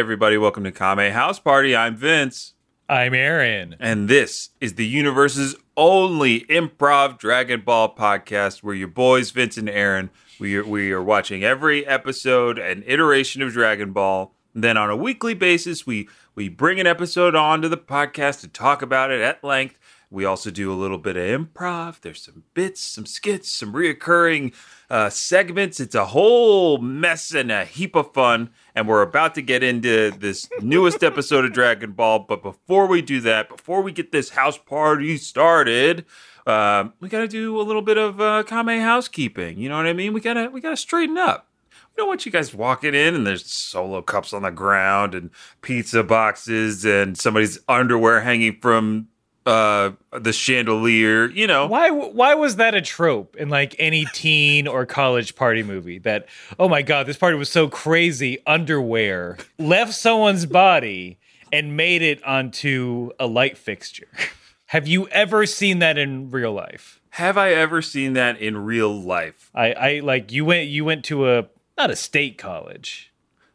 Everybody, welcome to Kame House Party. I'm Vince, I'm Aaron. and this is the universe's only improv Dragon Ball podcast where your boys, Vince and Aaron, we are, we are watching every episode and iteration of Dragon Ball. And then on a weekly basis, we, we bring an episode onto the podcast to talk about it at length. We also do a little bit of improv. There's some bits, some skits, some reoccurring uh, segments. It's a whole mess and a heap of fun. And we're about to get into this newest episode of Dragon Ball. But before we do that, before we get this house party started, um, we got to do a little bit of uh, Kame housekeeping. You know what I mean? We gotta we gotta straighten up. We don't want you guys walking in and there's solo cups on the ground and pizza boxes and somebody's underwear hanging from uh the chandelier you know Why why was that a trope in like any teen or college party movie that oh my god this party was so crazy underwear left someone's body and made it onto a light fixture. Have you ever seen that in real life? have i ever seen that in real life I I like you went you went to a not a state college.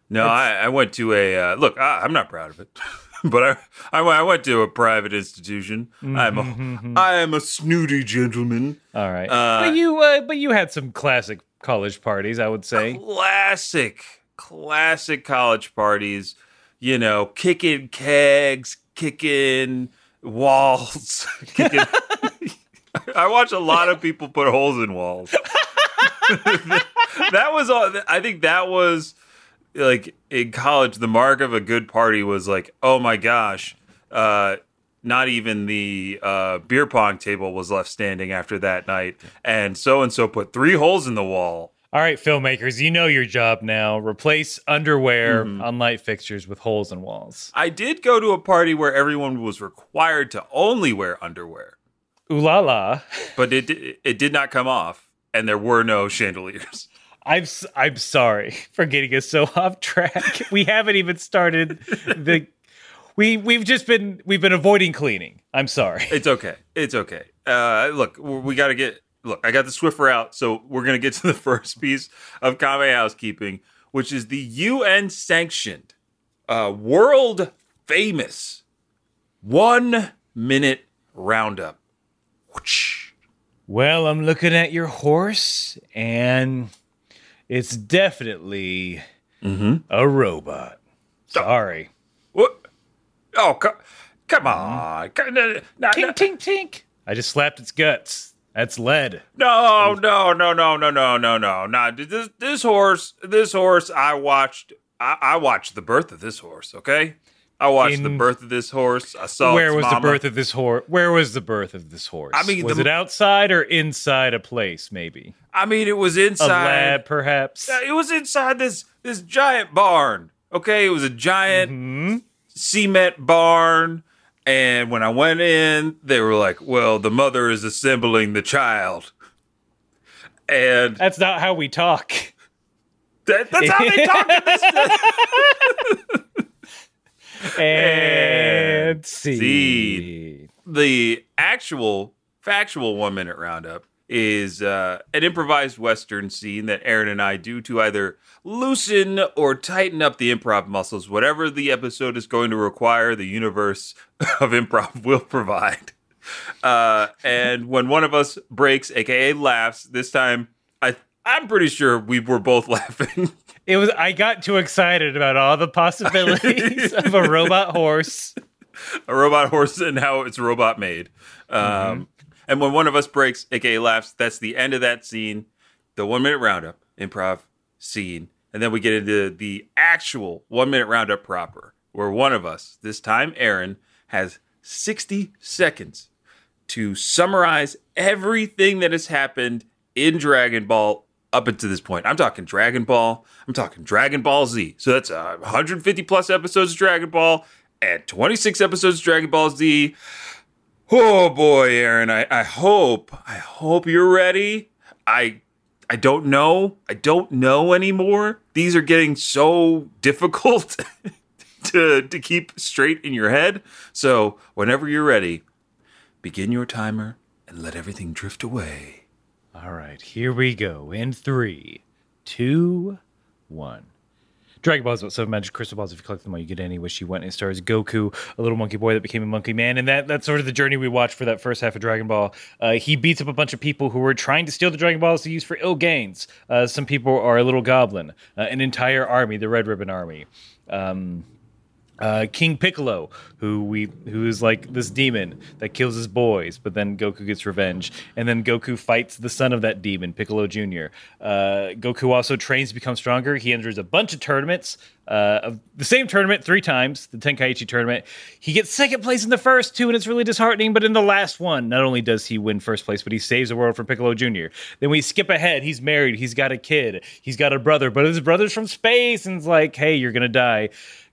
no I, I went to a uh, look I, i'm not proud of it but I, I went- I went to a private institution. I'm a I am a snooty gentleman. All right. Uh, but you uh, but you had some classic college parties, I would say. classic classic college parties. You know kicking kegs kicking walls kicking i watch a lot of people put holes in walls. That was all i think that was like in college the mark of a good party was like oh my gosh uh not even the uh, beer pong table was left standing after that night and so and so put three holes in the wall All right, filmmakers, you know your job now. Replace underwear on light fixtures with holes in walls. I did go to a party where everyone was required to only wear underwear, Ooh la la. but it it did not come off, and there were no chandeliers. I'm I'm sorry for getting us so off track. we haven't even started the. We we've just been we've been avoiding cleaning. I'm sorry. It's okay. It's okay. Uh, look, we got to get. Look, I got the Swiffer out, so we're gonna get to the first piece of Kame housekeeping, which is the UN sanctioned, uh, world famous one minute roundup. Well, I'm looking at your horse, and it's definitely mm-hmm. a robot. Sorry. What? Oh, co- come on! Co- no, no, no, Tink tink tink. I just slapped its guts. That's lead. No, no, no, no, no, no, no, no. Nah, this this horse, this horse. I watched. I, I watched the birth of this horse. Okay, I watched the birth of this horse. I saw Where was mama. the birth of this horse? Where was the birth of this horse? I mean, was the- it outside or inside a place? Maybe I mean, it was a inside. lab, perhaps. It was inside this this giant barn. Okay, it was a giant Hmm? cement barn. And when I went in, they were like, "Well, the mother is assembling the child," and That's not how we talk. that, that's how they talk. And see. Seed. the actual factual one minute roundup is uh, an improvised western scene that Aaron and I do to either loosen or tighten up the improv muscles. Whatever the episode is going to require, the universe of improv will provide. Uh, and when one of us breaks, aka laughs, this time I I'm pretty sure we were both laughing. It was. I got too excited about all the possibilities of a robot horse. a robot horse and how it's robot made. Um, And when one of us breaks, aka laughs, that's the end of that scene, the one minute roundup, improv scene. And then we get into the actual one minute roundup proper, where one of us, this time Aaron, has 60 seconds to summarize everything that has happened in Dragon Ball up until this point. I'm talking Dragon Ball. I'm talking Dragon Ball Z. So that's uh, 150 plus episodes of Dragon Ball and 26 episodes of Dragon Ball Z. Oh boy, Aaron, I, I hope, I hope you're ready. I I don't know. I don't know anymore. These are getting so difficult to to keep straight in your head. So whenever you're ready, begin your timer and let everything drift away. All right, here we go. In three, two, one. Dragon Balls, about seven magic crystal balls. If you collect them all, you get any wish you want. It stars Goku, a little monkey boy that became a monkey man, and that that's sort of the journey we watched for that first half of Dragon Ball. Uh, he beats up a bunch of people who were trying to steal the Dragon Balls to use for ill gains. Uh, some people are a little goblin, uh, an entire army, the Red Ribbon Army. Um, uh, King Piccolo, who we who is like this demon that kills his boys, but then Goku gets revenge, and then Goku fights the son of that demon, Piccolo Junior. Uh, Goku also trains to become stronger. He enters a bunch of tournaments, uh, of the same tournament three times, the Tenkaichi tournament. He gets second place in the first two, and it's really disheartening. But in the last one, not only does he win first place, but he saves the world from Piccolo Junior. Then we skip ahead. He's married. He's got a kid. He's got a brother, but his brother's from space, and it's like, hey, you're gonna die.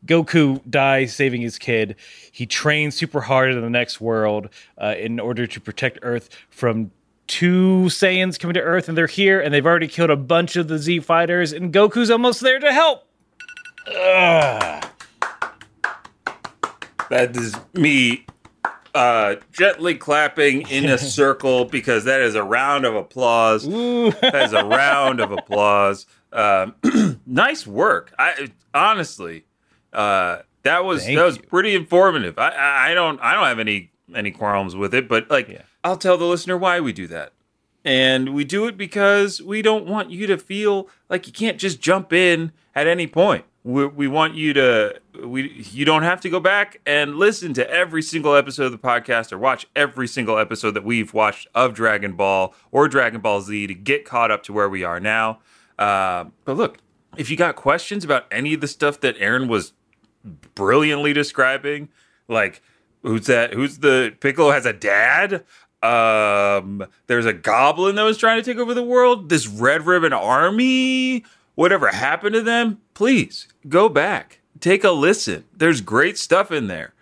Goku dies saving his kid. He trains super hard in the next world uh, in order to protect Earth from two Saiyans coming to Earth, and they're here, and they've already killed a bunch of the Z fighters, and Goku's almost there to help. Ugh. That is me uh, gently clapping in a circle because that is a round of applause. That is a round of applause. Um, nice work. I honestly, uh, that was Thank that was you. pretty informative. I, I I don't I don't have any any qualms with it, but like Yeah. I'll tell the listener why we do that. And we do it because we don't want you to feel like you can't just jump in at any point. We, we want you to we you don't have to go back and listen to every single episode of the podcast or watch every single episode that we've watched of Dragon Ball or Dragon Ball Z to get caught up to where we are now. Uh, but look, if you got questions about any of the stuff that Aaron was brilliantly describing, like who's that? Who's the Piccolo has a dad? Um, there's a goblin that was trying to take over the world. This Red Ribbon Army. Whatever happened to them? Please go back, take a listen. There's great stuff in there.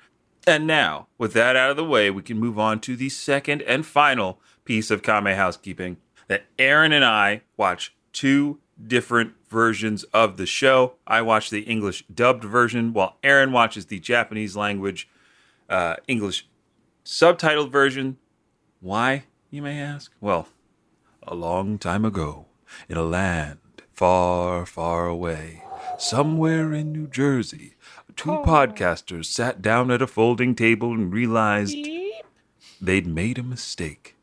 And now, with that out of the way, we can move on to the second and final piece of Kame housekeeping that Aaron and I watch two different versions of the show. I watch the English dubbed version, while Aaron watches the Japanese language uh, English subtitled version. Why, you may ask? Well, a long time ago, in a land far, far away, somewhere in New Jersey, two podcasters sat down at a folding table and realized they'd made a mistake.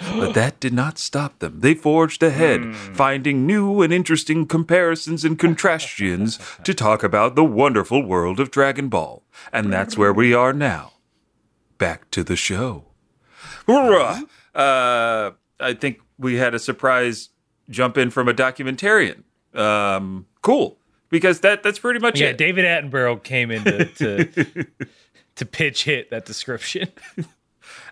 But that did not stop them. They forged ahead, finding new and interesting comparisons and contrastions to talk about the wonderful world of Dragon Ball. And that's where we are now. Back to the show. Hoorah! Uh, I think we had a surprise jump in from a documentarian. Um, cool, because that that's pretty much Yeah, it. David Attenborough came in to to, to pitch hit that description.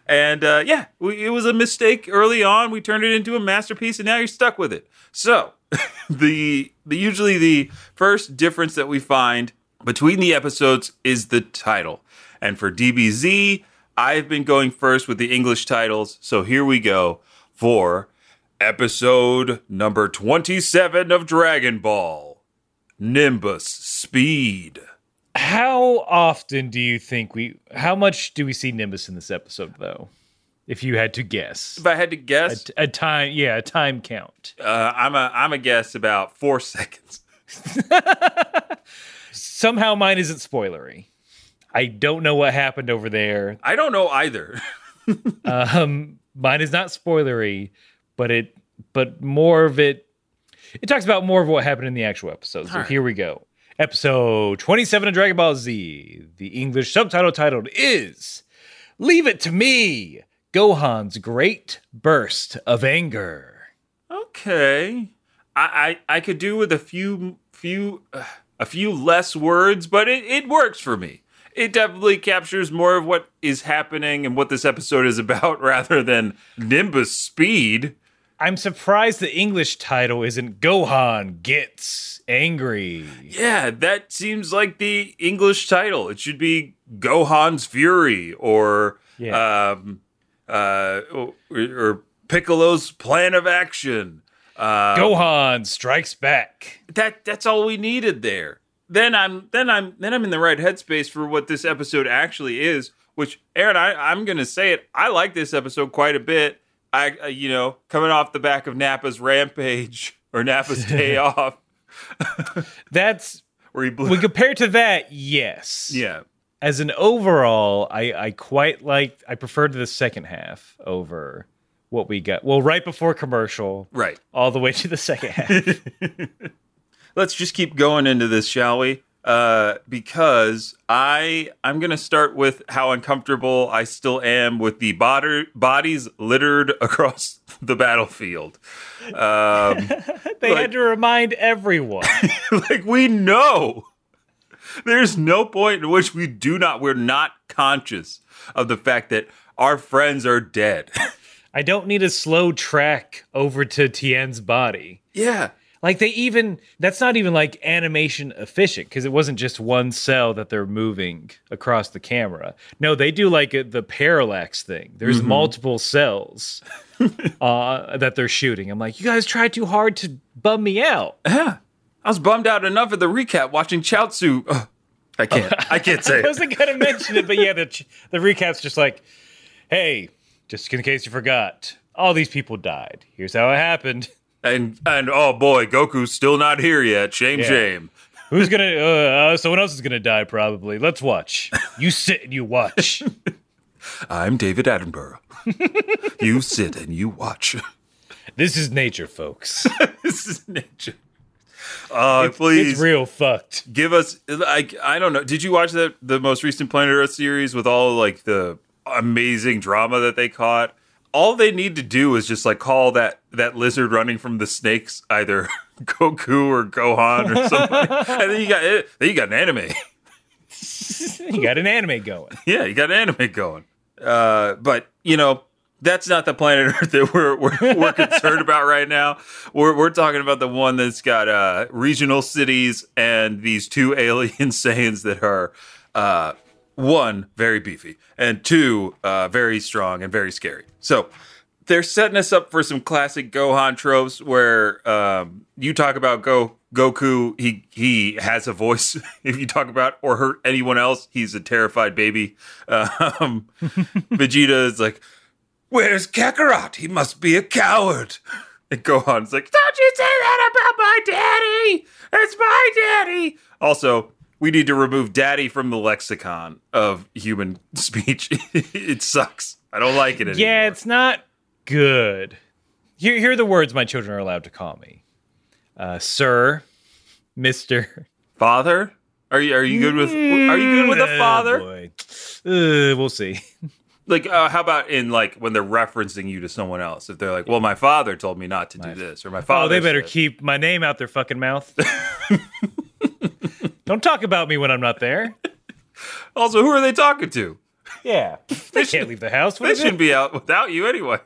And uh, yeah, we, it was a mistake early on. We turned it into a masterpiece, and now you're stuck with it. So the the usually the first difference that we find between the episodes is the title. And for DBZ, I've been going first with the English titles. So here we go for episode number 27 of Dragon Ball Nimbus Speed. How often do you think we? How much do we see Nimbus in this episode, though? If you had to guess, If I had to guess, a time, yeah, a time count. uh, I'm a I'm a guess about four seconds. Somehow, mine isn't spoilery. I don't know what happened over there. I don't know either. Um, mine is not spoilery, but it, but more of it. It talks about more of what happened in the actual episode. So right. here we go. Episode 27 of Dragon Ball Z. The English subtitle titled is Leave It to Me Gohan's Great Burst of Anger. Okay, I I, I could do with a few few uh, a few less words, but it, it works for me. It definitely captures more of what is happening and what this episode is about, rather than Nimbus Speed. I'm surprised the English title isn't Gohan Gets Angry. Yeah, that seems like the English title. It should be Gohan's Fury or Yeah. um, uh, or, or Piccolo's Plan of Action. Uh, Gohan Strikes Back. that that's all we needed there. Then I'm then I'm then I'm in the right headspace for what this episode actually is. Which Aaron, I, I'm gonna say it. I like this episode quite a bit. I uh, you know coming off the back of Nappa's rampage or Nappa's day off, That's where he blew. When compared to that, yes. yeah, As an overall, I I quite like. I preferred the second half over what we got. Well, right before commercial, right. all the way to the second half. Let's just keep going into this, shall we? Uh, because I I'm gonna start with how uncomfortable I still am with the bod- bodies littered across the battlefield. Um, they Like- had to remind everyone. like we know there's no point in which we do not we're not conscious of the fact that our friends are dead. I don't need a slow track over to Tien's body. yeah. Like they even that's not even like animation efficient because it wasn't just one cell that they're moving across the camera. No, they do like a, the parallax thing. There's multiple cells uh, that they're shooting. I'm like, you guys tried too hard to bum me out. Yeah. I was bummed out enough at the recap watching Chaozu. I can't. I can't say I wasn't gonna mention it, but yeah, the the recap's just like, hey, just in case you forgot, all these people died. Here's how it happened. And and oh boy, Goku's still not here yet. Shame, Yeah. shame. Who's gonna? Uh, uh, someone else is gonna die probably. Let's watch. You sit and you watch. I'm David Attenborough. you sit and you watch. This is nature, folks. this is nature. Uh, please It's real fucked. give us like I don't know. Did you watch that the most recent Planet Earth series with all like the amazing drama that they caught? All they need to do is just like call that that lizard running from the snakes either Goku or Gohan or something, and then you got it. Then you got an anime. You got an anime going. Yeah, you got an anime going. Uh, but you know, that's not the planet Earth that we're we're, we're concerned about right now. We're we're talking about the one that's got uh, regional cities and these two alien Saiyans that are uh, one very beefy and two uh, very strong and very scary. So they're setting us up for some classic Gohan tropes where um, you talk about Go Goku, he he has a voice. If you talk about or hurt anyone else, he's a terrified baby. Um, Vegeta is like, "Where's Kakarot? He must be a coward." And Gohan's like, "Don't you say that about my daddy? It's my daddy." Also, we need to remove "daddy" from the lexicon of human speech. it sucks. I don't like it anymore. Yeah, it's not good. Here, here are the words my children are allowed to call me: uh, Sir, Mister. Father? Are you are you good with are you good with a Oh, father? boy. Uh, we'll see. Like uh, how about in like when they're referencing you to someone else? If they're like, "Well, my father told me not to do this," or "My father," Oh, they better said- keep my name out their fucking mouth. Don't talk about me when I'm not there. Also, who are they talking to? Yeah, they can't leave the house. What They shouldn't be out without you anyway.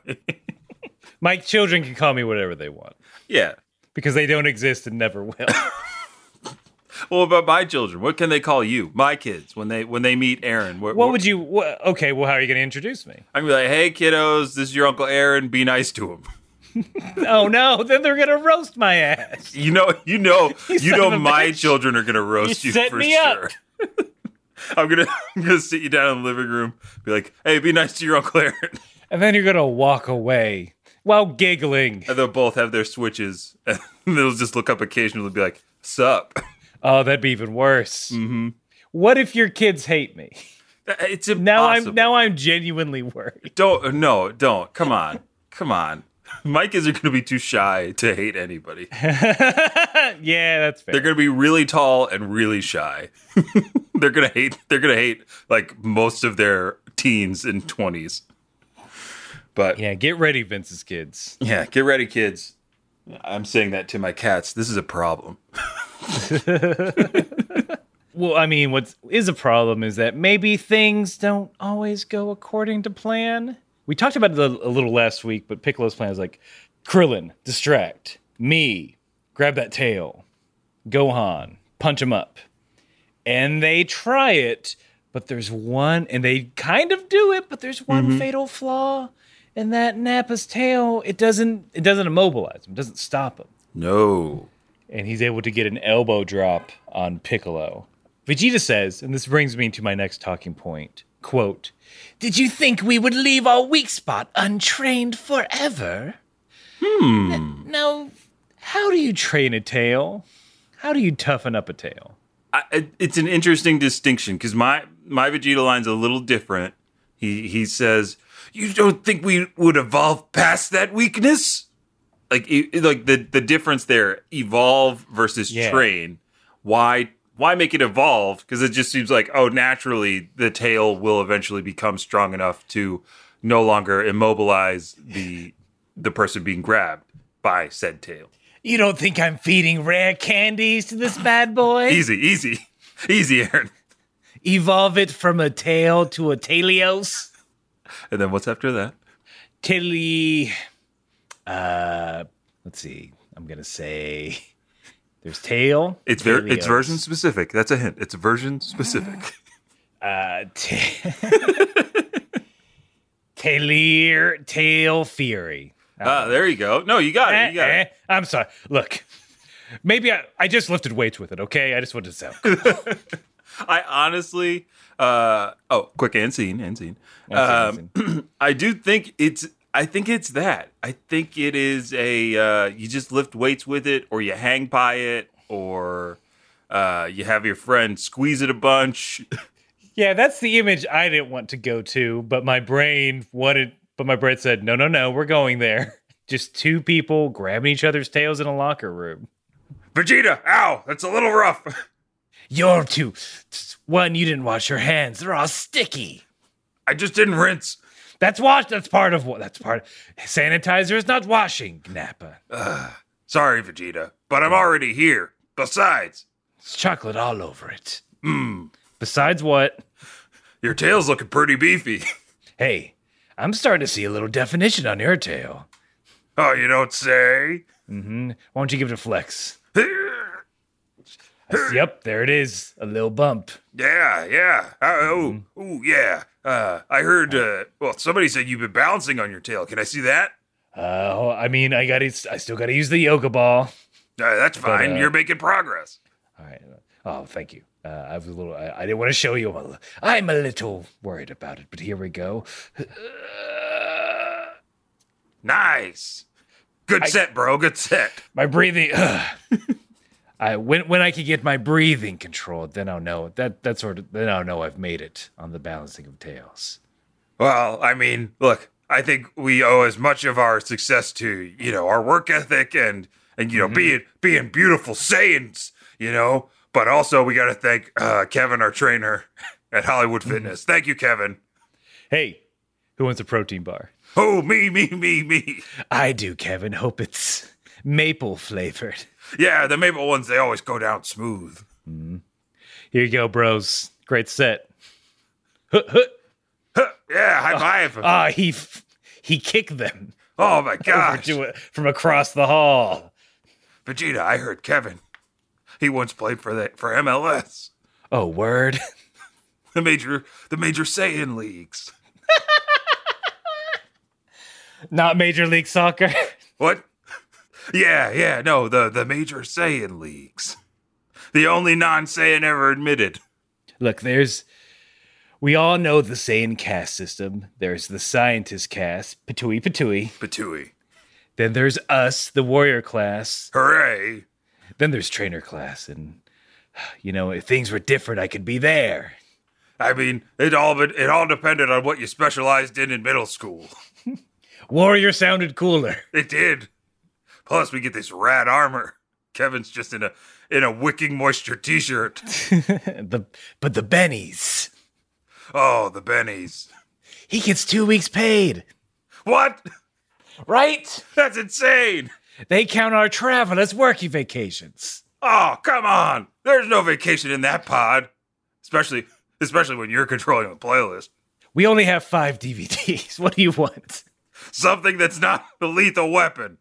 My children can call me whatever they want yeah. because they don't exist and never will. Well, about my children, what can they call you? My kids when they when they meet Aaron. What, what would you? What, okay, well, how are you going to introduce me? I'm gonna be like, "Hey, kiddos, this is your uncle Aaron. Be nice to him." Oh no, then they're to roast my ass. You know, you know, you, son know, my bitch. children are gonna roast You you, set for me up. sure. I'm gonna I'm gonna sit you down in the living room, be like, "Hey, be nice to your uncle Aaron." And then you're to walk away while giggling. And they'll both have their switches, and they'll just look up occasionally and be like, "Sup?" Oh, that'd be even worse. Mm-hmm. What if your kids hate me? It's impossible. Now I'm now I'm genuinely worried. don't no don't come on come on. Kids are going to be too shy to hate anybody. yeah, that's fair. They're going to be really tall and really shy. they're going to hate. They're going to hate like most of their teens and twenties. But yeah. yeah, get ready, Vince's kids. Yeah, get ready, kids. I'm saying that to my cats. This is a problem. Well, I mean, what is a problem is that maybe things don't always go according to plan. We talked about it a a little last week, but Piccolo's plan is like Krillin, distract, me, grab that tail, Gohan, punch him up. And they try it, but there's one, and they kind of do it, but there's one mm-hmm. fatal flaw in that Nappa's tail. It doesn't, it doesn't immobilize him, it doesn't stop him No. and he's able to get an elbow drop on Piccolo. Vegeta says, and this brings me to my next talking point. Quote, Did you think we would leave our weak spot untrained forever? Hmm. now, how do you train a tail? How do you toughen up a tail? I, it's an interesting distinction because my my Vegeta line's a little different. He he says, "You don't think we would evolve past that weakness?" Like like the the difference there, evolve versus Yeah. train. Why why make it evolve? Because it just seems like oh, naturally the tail will eventually become strong enough to no longer immobilize the the person being grabbed by said tail. You don't think I'm feeding rare candies to this bad boy? Easy, easy, easy, Aaron. Evolve it from a tail to a talios? And then what's after that? Tilly. Uh, let's see. I'm gonna say there's tail. It's ver- it's version specific. That's a hint. It's version specific. Uh, Tailier Tail Fury. Ah, there you go. No, you got it. You got Eh, it. eh, I'm sorry. Look, maybe I, I just lifted weights with it. Okay, I just wanted to sound. cool. I honestly, uh, oh, quick and scene, and scene. Um, I do think it's. I think it's that. I think it is a. Uh, you just lift weights with it, or you hang by it, or uh, you have your friend squeeze it a bunch. Yeah, that's the image I didn't want to go to, but my brain wanted. But my brain said, "No, no, no, we're going there." Just two people grabbing each other's tails in a locker room. Vegeta, ow, that's a little rough. You're too. One, you didn't wash your hands; they're all sticky. I just didn't rinse. That's wash. That's part of what. That's part. Sanitizer is not washing. Nappa. Sorry, Vegeta, but I'm already here. Besides, It's chocolate all over it. mmm, Besides what? your tail's looking pretty beefy. Hey, I'm starting to see a little definition on your tail. oh, you don't say? Mm-hmm. Why don't you give it a flex? yep, there it is. A little bump. Yeah, yeah. Uh, oh, oh, yeah. Uh, I heard. Uh, well, somebody said you've been balancing on your tail. Can I see that? Uh, I mean, I got to I still got to use the yoga ball. Uh, that's fine. uh, You're making progress. All right. Oh, thank you. Uh, I was a little. I, I didn't want to show you. I'm a, I'm a little worried about it, but here we go. Nice. Good set, bro. Good set. My breathing. I when when I can get my breathing controlled, then I'll know that that sort of. Then I'll know I've made it on the balancing of tails. Well, I mean, look. I think we owe as much of our success to you know our work ethic and and you know being being beautiful Saiyans, you know. But also we got to thank uh, Kevin, our trainer at Hollywood Fitness. Thank you, Kevin. Hey, who wants a protein bar? Oh, me, me, me, me. I do, Kevin. Hope it's maple flavored. Yeah, the maple ones they always go down smooth. Here you go, bros. Great set. Huh, huh. Huh, yeah, high five. Ah, he f- he kicked them oh my gosh, from across the hall. Vegeta! I heard Kevin. He once played for the for MLS, Oh, word. the major the major Saiyan leagues. Not Major League Soccer. What? Yeah, yeah, no, the the major Saiyan leagues. The only non Saiyan ever admitted. Look, there's. We all know the Saiyan caste system. There's the scientist caste, Patui Patui. Patui. Then there's us, the warrior class. Hooray! Then there's trainer class. And, you know, if things were different, I could be there. I mean, it all but it all depended on what you specialized in in middle school. Warrior sounded cooler. It did. Plus, we get this rad armor. Kevin's just in a in a wicking moisture T-shirt. the But the Bennies. Oh, the bennies. He gets two weeks paid. What? Right? That's insane. They count our travel as working vacations. Oh, come on. There's no vacation in that pod. Especially especially when you're controlling the playlist. We only have five DVDs. What do you want? Something that's not the lethal weapon.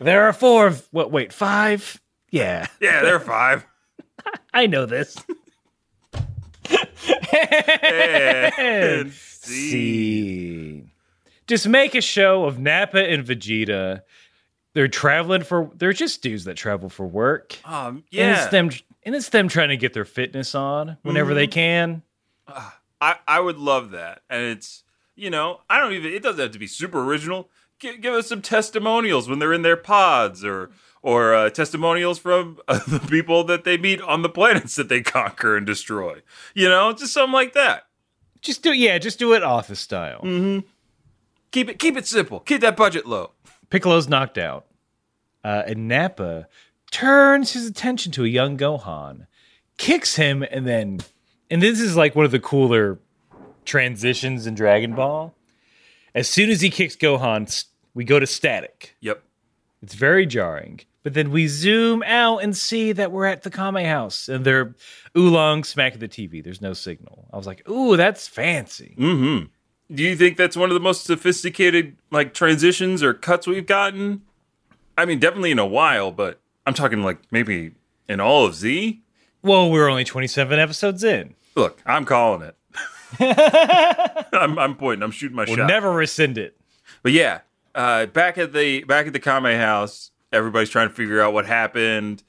There are four. Of, what? Wait, five? Yeah, Yeah, there are five. I know this. And see. Just make a show of Nappa and Vegeta. They're traveling for. They're just dudes that travel for work. Um, And it's yeah. them. And it's them trying to get their fitness on whenever they can. I, I would love that. And it's, you know, I don't even, it doesn't have to be super original. Give, give us some testimonials when they're in their pods or, or uh, testimonials from uh, the people that they meet on the planets that they conquer and destroy. You know, just something like that. Just do yeah, just do it office style. Keep it keep it simple. Keep that budget low. Piccolo's knocked out, uh, and Nappa turns his attention to a young Gohan, kicks him, and then, and this is like one of the cooler transitions in Dragon Ball. As soon as he kicks Gohan, we go to static. Yep. It's very jarring. But then we zoom out and see that we're at the Kame house and they're oolong smacking the TV. There's no signal. I was like, ooh, that's fancy. Mm-hmm. Do you think that's one of the most sophisticated like transitions or cuts we've gotten? I mean, definitely in a while, but I'm talking like maybe in all of Z. Well, we're only 27 episodes in. Look, I'm calling it. I'm, I'm pointing. I'm shooting my We'll shot. never rescind it. But yeah, uh, back at the back at the Kame house, everybody's trying to figure out what happened.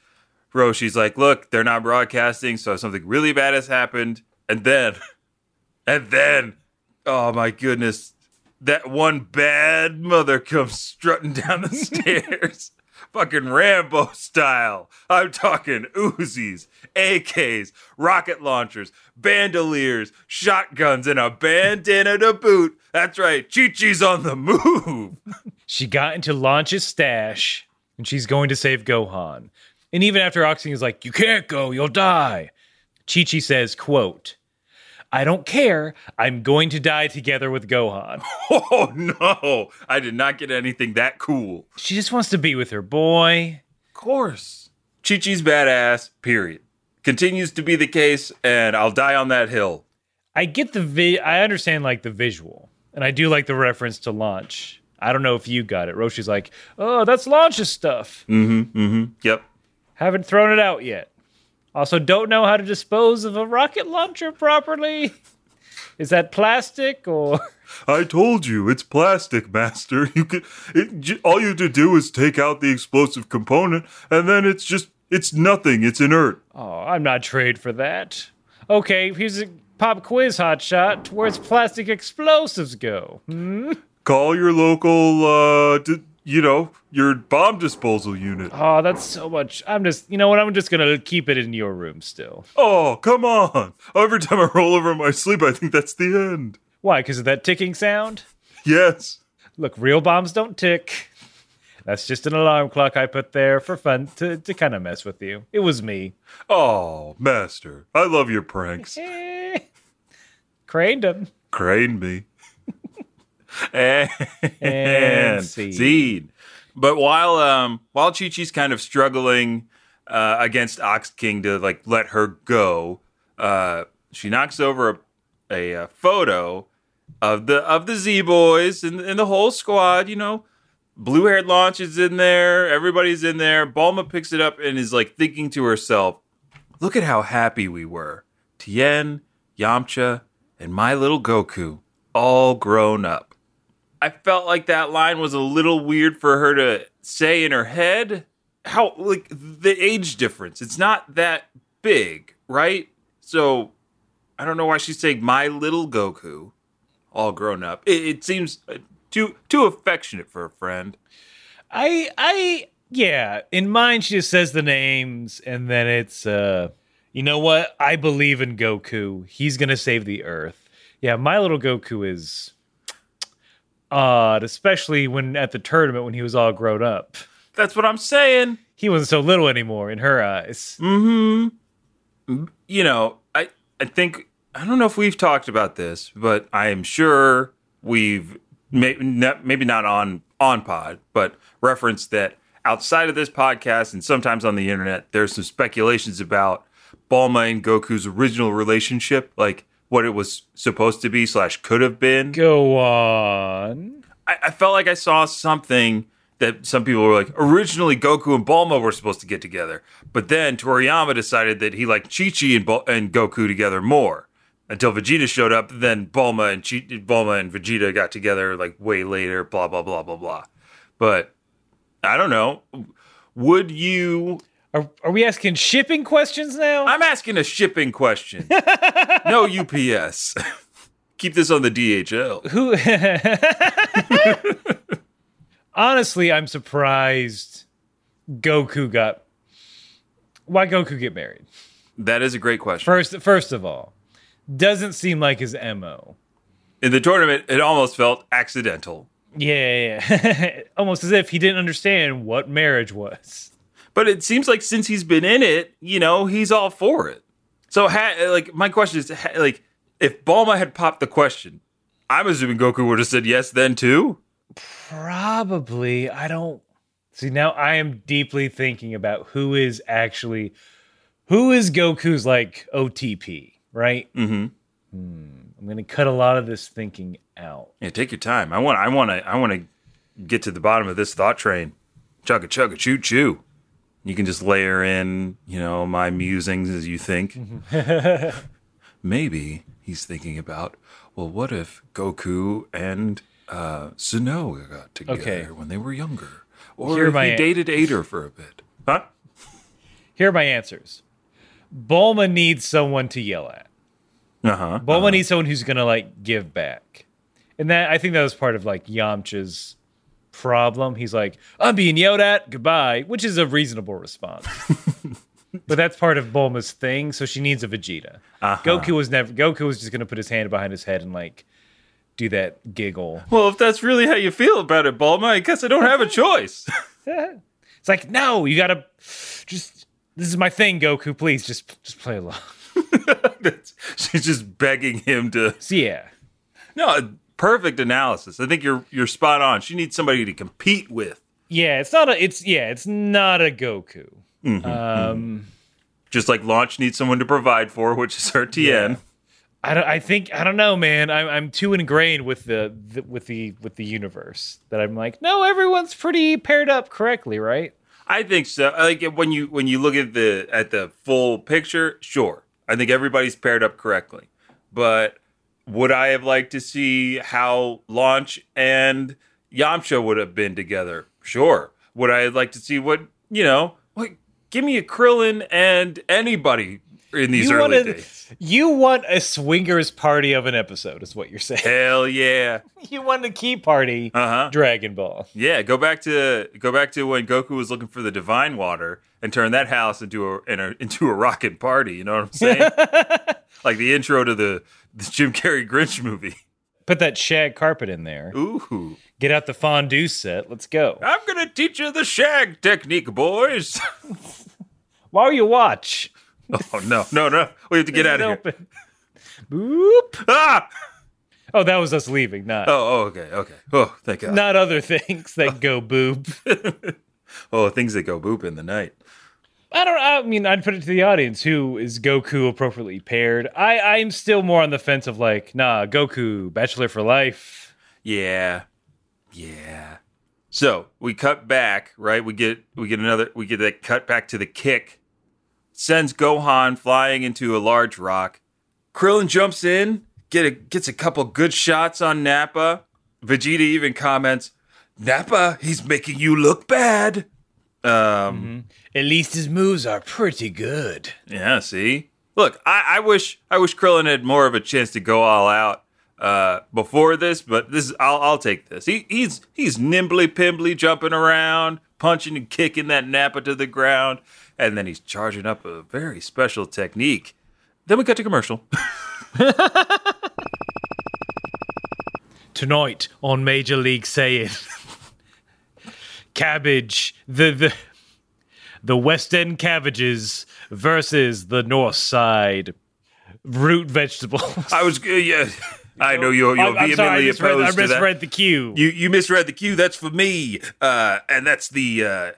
Roshi's like, "Look, they're not broadcasting, so something really bad has happened." And then, and then, oh my goodness, that one bad mother comes strutting down the stairs, fucking Rambo style. I'm talking Uzis, AKs, rocket launchers, bandoliers, shotguns, and a bandana to boot. That's right, Chi Chi's on the move. She got into Launch's stash and she's going to save Gohan. And even after Ox King is like, You can't go, you'll die. Chi Chi says, quote, I don't care. I'm going to die together with Gohan. Oh no, I did not get anything that cool. She just wants to be with her boy. Of course. Chi Chi's badass, period. Continues to be the case, and I'll die on that hill. I get the vi- I understand like the visual, and I do like the reference to launch. I don't know if you got it. Roshi's like, oh, that's launch's stuff. Mm-hmm. Mm-hmm. Yep. Haven't thrown it out yet. Also, don't know how to dispose of a rocket launcher properly. Is that plastic or? I told you, it's plastic, master. You could it, all you have to do is take out the explosive component and then it's just it's nothing. It's inert. Oh, I'm not trade for that. Okay, here's a pop quiz, hotshot. Where's plastic explosives go? Hmm? Call your local uh d- you know, your bomb disposal unit. Oh, that's so much. I'm just, you know what? I'm just gonna keep it in your room still. Oh, come on. Every time I roll over in my sleep, I think that's the end. Why? Because of that ticking sound? Yes. Look, real bombs don't tick. That's just an alarm clock I put there for fun to, to kind of mess with you. It was me. Oh, master. I love your pranks. Craned him. Crane me. And, And scene. scene. But while um while Chi Chi's kind of struggling uh, against Ox King to like let her go, uh, she knocks over a, a, uh photo of the of the Z boys and, and the whole squad. You know, blue haired launch is in there. Everybody's in there. Bulma picks it up and is like thinking to herself, "Look at how happy we were. Tien, Yamcha, and my little Goku, all grown up." I felt like that line was a little weird for her to say in her head. How like the age difference? It's not that big, right? So I don't know why she's saying my little Goku, all grown up. It, it seems uh, too too affectionate for a friend. I, I, yeah. In mine, she just says the names, and then it's, uh, you know what? I believe in Goku. He's gonna save the Earth. Yeah, my little Goku is odd, especially when at the tournament when he was all grown up. That's what I'm saying. He wasn't so little anymore in her eyes. Mm-hmm. You know, I I think I don't know if we've talked about this, but I am sure we've may, not, maybe not on on pod, but referenced that outside of this podcast and sometimes on the internet, there's some speculations about Bulma and Goku's original relationship, like what it was supposed to be slash could have been. Go on. I, I felt like I saw something that some people were like, originally Goku and Bulma were supposed to get together, but then Toriyama decided that he liked Chi Chi and, Bul- and Goku together more. Until Vegeta showed up, then Bulma and Chi- Bulma and Vegeta got together like way later. Blah blah blah blah blah. But I don't know. Would you? Are, are we asking shipping questions now? I'm asking a shipping question. no UPS. Keep this on the DHL. Who? Honestly, I'm surprised Goku got why Goku get married? That is a great question. First first of all, doesn't seem like his MO. In the tournament, it almost felt accidental. Yeah, yeah. almost as if he didn't understand what marriage was. But it seems like since he's been in it, you know, he's all for it. So, ha- like, my question is, ha- like, if Bulma had popped the question, I'm assuming Goku would have said yes then too. Probably. I don't see now. I am deeply thinking about who is actually who is Goku's like OTP, right? Mm-hmm. I'm gonna cut a lot of this thinking out. Yeah, take your time. I want, I want to, I want to get to the bottom of this thought train. Chugga chugga choo choo. You can just layer in, you know, my musings as you think. Maybe he's thinking about, well, what if Goku and uh, got together Okay. when they were younger, or Here if he dated Ader for a bit? Huh? Here are my answers. Bulma needs someone to yell at. Uh huh. Bulma needs someone who's gonna like give back, and that I think that was part of like Yamcha's problem. He's like, "I'm being yelled at, goodbye," which is a reasonable response. but that's part of Bulma's thing, so she needs a Vegeta. Uh-huh. Goku was never. Goku was just gonna put his hand behind his head and like do that giggle. Well, if that's really how you feel about it, Bulma, I guess I don't have a choice. It's like, no, you gotta just. This is my thing, Goku. Please, just just play along. She's just begging him to. Yeah, No, perfect analysis. I think you're you're spot on. She needs somebody to compete with. yeah. It's not a. It's yeah. It's not a Goku. Mm-hmm, um. Just like Launch needs someone to provide for, which is her Tien. Yeah. I don't. I think I don't know, man. I'm I'm too ingrained with the, the with the with the universe that I'm like, no, everyone's pretty paired up correctly, right? I think so. Like when you when you look at the at the full picture, sure. I think everybody's paired up correctly. But would I have liked to see how Launch and Yamcha would have been together? Sure. Would I have liked to see what you know? Like, give me a Krillin and anybody in these you early wanted- days. You want a swingers party of an episode, is what you're saying. Hell yeah. you want a key party, Uh-huh. Dragon Ball. Yeah, go back to go back to when Goku was looking for the divine water and turn that house into a, in a into a rockin' party. You know what I'm saying? like the intro to the, the Jim Carrey Grinch movie. Put that shag carpet in there. Ooh, Get out the fondue set. Let's go. I'm gonna teach you the shag technique, boys. While you watch, oh no, no, no! We have to get out of here. Boop. Ah! Oh, that was us leaving, not Oh, oh, okay, okay. Oh, thank God. not other things that go boob. Oh, things that go boop in the night. I don't. I mean, I'd put it to the audience. Who is Goku appropriately paired? I I'm still more on the fence of like, nah, Goku, Bachelor for life. Yeah. Yeah. So we cut back, right? We get we get another we get that cut back to the kick. Sends Gohan flying into a large rock. Krillin jumps in, get a, gets a couple good shots on Nappa. Vegeta even comments, "Nappa, he's making you look bad." Um, At least his moves are pretty good. yeah. See, look, I, I wish I wish Krillin had more of a chance to go all out uh, before this, but this is, I'll I'll take this. He he's he's nimbly pimbly jumping around, punching and kicking that Nappa to the ground, and then he's charging up a very special technique. Then we cut to commercial. Tonight on Major League Saiyan, cabbage the the the West End cabbages versus the North Side root vegetables. I was uh, yeah. I know you're you're I'm, I'm vehemently sorry, I misread, I opposed to that. misread the cue. You you misread the cue. That's for me, uh, and that's the uh,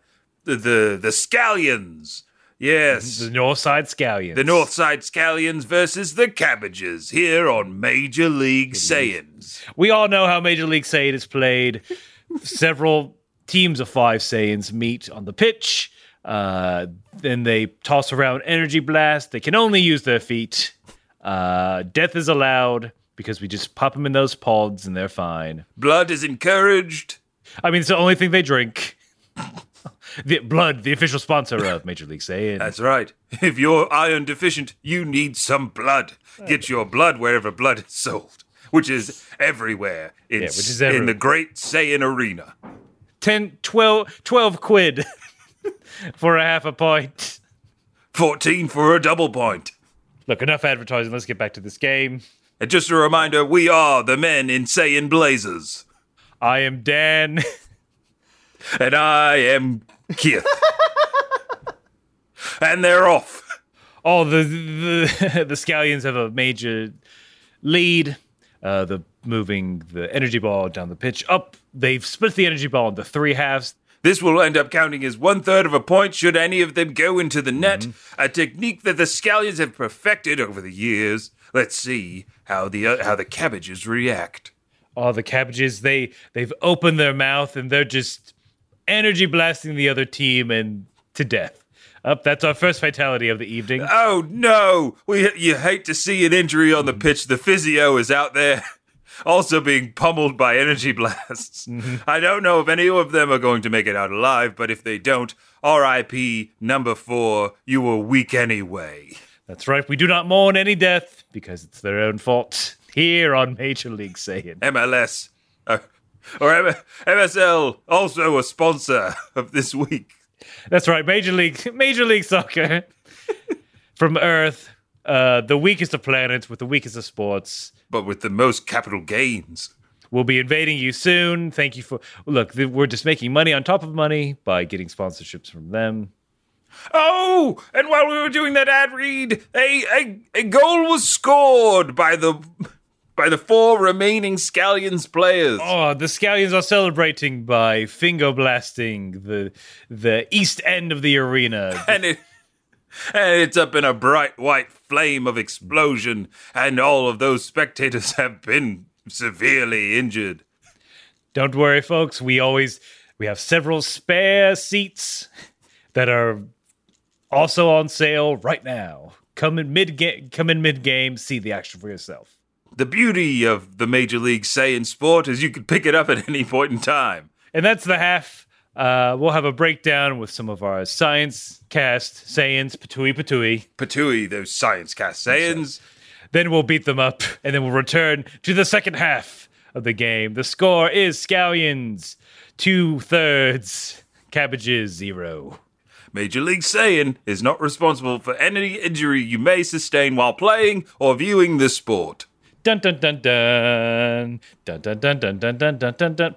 the the the scallions. Yes, the North Side Scallions. the North Side Scallions versus the Cabbages here on Major League Saiyans. We all know how Major League Saiyan is played. Several teams of five Saiyans meet on the pitch. Uh, then they toss around energy blast. They can only use their feet. Uh, death is allowed because we just pop them in those pods and they're fine. Blood is encouraged. I mean, it's the only thing they drink. the blood, the official sponsor of Major League Saiyan. That's right. If you're iron deficient, you need some blood. Get your blood wherever blood is sold, which is everywhere in, Yeah, which is in the Great Saiyan Arena. 10, 12, 12 quid. for a half a point. 14 for a double point. Look, enough advertising. Let's get back to this game. And just a reminder, we are the men in Saiyan Blazers. I am Dan. And I am Keith. and they're off. Oh, the the the scallions have a major lead. Uh, the moving the energy ball down the pitch up. They've split the energy ball into three halves. This will end up counting as one third of a point should any of them go into the net, Mm-hmm. a technique that the scallions have perfected over the years. Let's see how the uh, how the cabbages react. All the cabbages they they've opened their mouth and they're just energy blasting the other team and to death. Up, that's our first fatality of the evening. Oh no! We you hate to see an injury on the pitch. The physio is out there, also being pummeled by energy blasts. I don't know if any of them are going to make it out alive, but if they don't, R.I.P. Number four. You were weak anyway. That's right. We do not mourn any death because it's their own fault. Here on Major League Saiyan. MLS uh, or MSL, also a sponsor of this week. That's right. Major League Major League Soccer from Earth, uh, the weakest of planets with the weakest of sports. but with the most capital gains. We'll be invading you soon. Thank you for look. We're just making money on top of money by getting sponsorships from them. Oh, and while we were doing that ad read, a, a a goal was scored by the by the four remaining Scallions players. Oh, the Scallions are celebrating by finger blasting the the east end of the arena. And it and it's up in a bright white flame of explosion, and all of those spectators have been severely injured. Don't worry, folks. We always we have several spare seats that are also on sale right now. Come in mid game. Come in mid game. See the action for yourself. The beauty of the Major League Saiyan sport is you can pick it up at any point in time. And that's the half. Uh, we'll have a breakdown with some of our science cast Saiyans, Patui Patui. Patui, those science cast Saiyans. Then we'll beat them up, and then we'll return to the second half of the game. The score is Scallions, two thirds, Cabbages, zero. Major League Saiyan is not responsible for any injury you may sustain while playing or viewing this sport. Dun dun dun dun dun dun dun dun dun dun dun dun dun.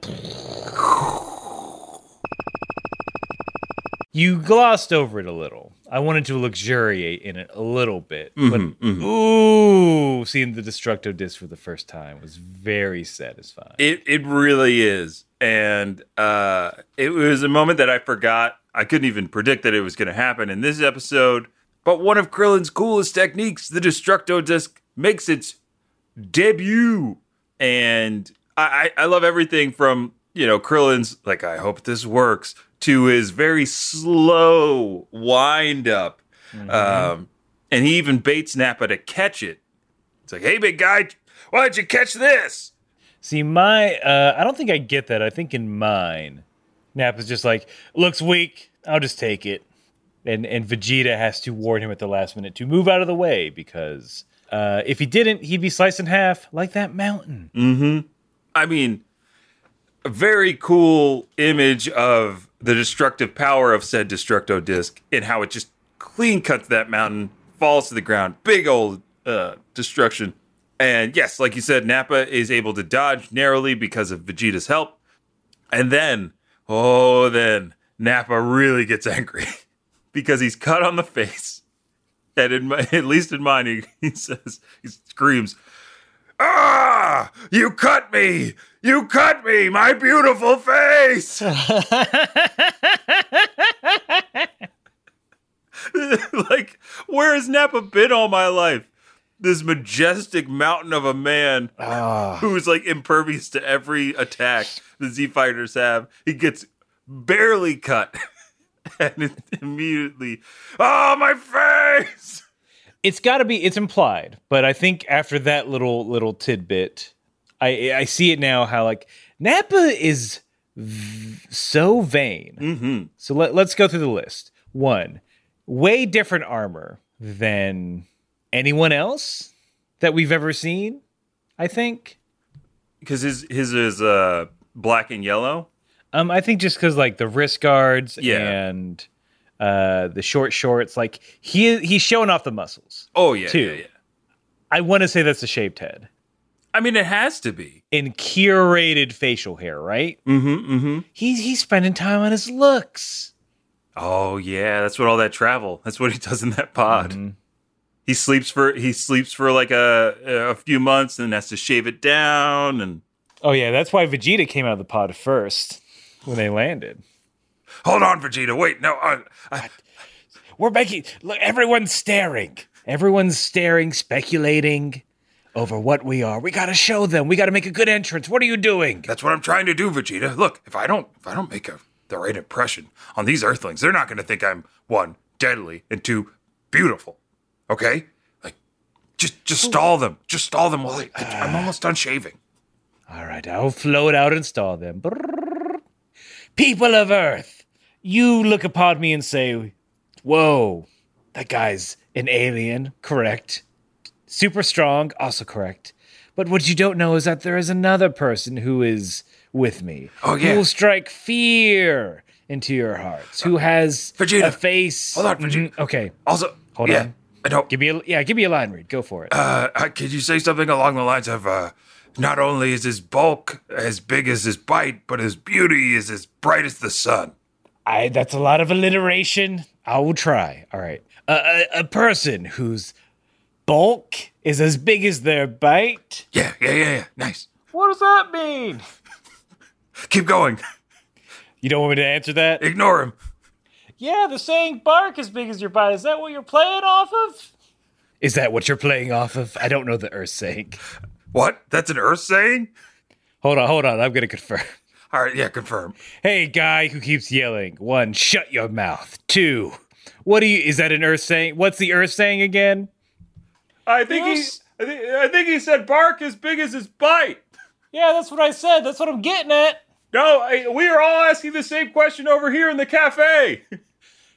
You glossed over it a little. I wanted to luxuriate in it a little bit, but ooh, seeing the destructo disc for the first time was very satisfying. It it really is, and uh, it was a moment that I forgot. I couldn't even predict that it was going to happen in this episode. But one of Krillin's coolest techniques, the Destructo Disc, makes its debut, and I, I I love everything from you know Krillin's like I hope this works to his very slow wind up, um, and he even baits Nappa to catch it. It's like, hey, big guy, why don't you catch this? See, my uh, I don't think I get that. I think in mine, Nap is just like looks weak. I'll just take it, and and Vegeta has to warn him at the last minute to move out of the way because uh, if he didn't, he'd be sliced in half like that mountain. Mm-hmm. I mean, a very cool image of the destructive power of said destructo disc and how it just clean cuts that mountain, falls to the ground, big old uh, destruction. And yes, like you said, Nappa is able to dodge narrowly because of Vegeta's help. And then, oh, then Nappa really gets angry because he's cut on the face. And in my, at least in mine, he, he says, he screams, Ah! You cut me! You cut me! My beautiful face! like, where has Nappa been all my life? This majestic mountain of a man who's like impervious to every attack the Z fighters have. He gets barely cut. and it immediately, oh, my face! It's got to be. It's implied, but I think after that little little tidbit, I I see it now. How like Nappa is v- so vain. Mm-hmm. So let, let's go through the list. One, way different armor than anyone else that we've ever seen. I think. Because his, his is uh, black and yellow. Um, I think just because like the wrist guards Yeah. and uh, the short shorts. Like he he's showing off the muscles. Oh yeah, Two. yeah, yeah. I want to say that's a shaved head I mean, it has to be. in curated facial hair, right? Mm-hmm. Mm-hmm. He's he's spending time on his looks. Oh yeah, that's what all that travel. That's what he does in that pod. Mm-hmm. He sleeps for he sleeps for like a a few months and has to shave it down and Oh yeah, that's why Vegeta came out of the pod first when they landed. hold on, Vegeta. Wait, no, I, I, We're making look. Everyone's staring. Everyone's staring, speculating over what we are. We got to show them. We got to make a good entrance. What are you doing? that's what I'm trying to do, Vegeta. Look, if I don't if I don't make a the right impression on these Earthlings, they're not going to think I'm one deadly and two beautiful. Okay, like just just stall them, just stall them while I, I, I'm uh, almost done shaving. All right, I'll float out and stall them. Brrr. People of Earth, you look upon me and say, "Whoa, that guy's an alien." Correct. Super strong, also correct. But what you don't know is that there is another person who is with me. Oh, yeah. Who will strike fear into your hearts. Who has Vegeta. a face. Hold on, Vegeta. Mhm, Okay. Also, Hold yeah, on. I don't. Give me a yeah, give me a line read. Go for it. Uh, uh, could you say something along the lines of, uh, not only is his bulk as big as his bite, but his beauty is as bright as the sun? I that's a lot of alliteration. I will try. All right. A a, a person whose bulk is as big as their bite. Yeah, yeah, yeah, yeah. Nice. What does that mean? Keep going. You don't want me to answer that? Ignore him. Yeah, the saying bark as big as your bite. Is that what you're playing off of? Is that what you're playing off of? I don't know the Earth saying. What? That's an Earth saying? Hold on, hold on. I'm gonna confirm. All right, yeah, confirm. Hey, guy who keeps yelling. One, shut your mouth. Two, what do you? Is that an Earth saying? What's the Earth saying again? I think Yes. he, I think, I think he said bark as big as his bite. Yeah, that's what I said. That's what I'm getting at. No, I, we are all asking the same question over here in the cafe.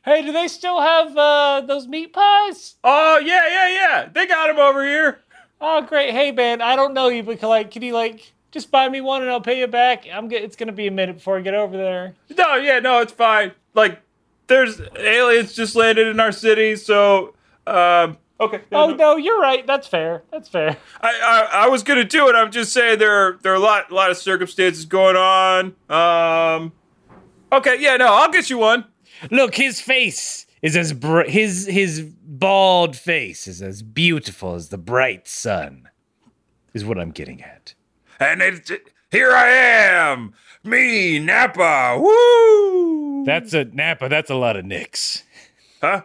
Hey, do they still have uh, those meat pies? Oh yeah, yeah, yeah. They got them over here. Oh, great. Hey, man, I don't know you, but like, can you like just buy me one and I'll pay you back? I'm. Get, it's gonna be a minute before I get over there. No, yeah, no, it's fine. Like, there's aliens just landed in our city, so um, okay. yeah, Oh no. no, you're right. That's fair. That's fair. I, I I was gonna do it. I'm just saying there are there are a lot a lot of circumstances going on. Um, okay, yeah, no, I'll get you one. Look, his face is as br- his his bald face is as beautiful as the bright sun. Is what I'm getting at. And it's here I am, me Nappa Woo! That's a Nappa. That's a lot of nicks huh?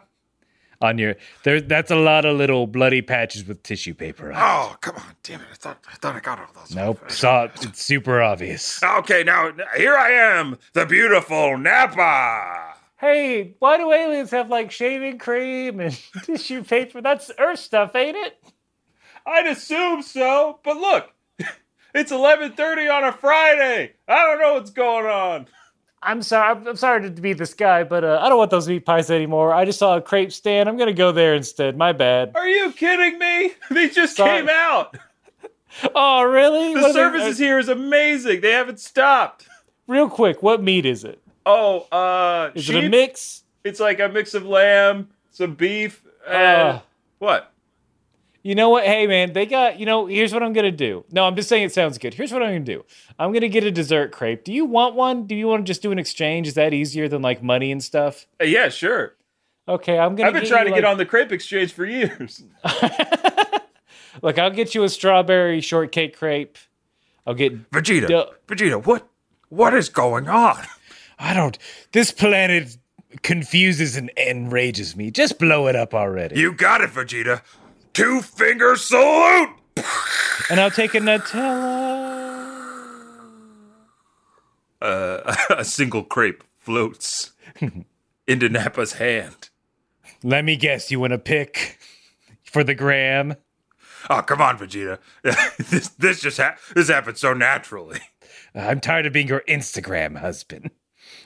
on your there. That's a lot of little bloody patches with tissue paper on. Oh, come on, damn it! I thought I thought I got all those. Nope, saw. It's super obvious. Okay, now here I am, the beautiful Nappa. Hey, why do aliens have like shaving cream and tissue paper? That's Earth stuff, ain't it? I'd assume so, but look, it's 11:30 on a Friday. I don't know what's going on. I'm sorry. I'm, I'm sorry to be this guy, but uh, I don't want those meat pies anymore. I just saw a crepe stand. I'm gonna go there instead. My bad. Are you kidding me? They just Sorry. came out. Oh, really? The What are they- services here is amazing. They haven't stopped. Real quick, what meat is it? Oh, uh, Is sheep? it a mix? It's like a mix of lamb, some beef, and Uh. what? You know what? Hey, man, they got. You know, here's what I'm gonna do. No, I'm just saying it sounds good. Here's what I'm gonna do. I'm gonna get a dessert crepe. Do you want one? Do you want to just do an exchange? Is that easier than like money and stuff? Uh, yeah, sure. Okay, I'm gonna. I've been trying you, to get on the crepe exchange for years. Look, I'll get you a strawberry shortcake crepe. I'll get. Vegeta, Duh. Vegeta, what, what is going on? I don't. This planet confuses and enrages me. Just blow it up already. You got it, Vegeta. Two finger salute. and I'll take a Nutella. Uh, a single crepe floats into Nappa's hand. Let me guess. You want to pick for the gram? Oh, come on, Vegeta. this this just ha- this happened so naturally. I'm tired of being your Instagram husband.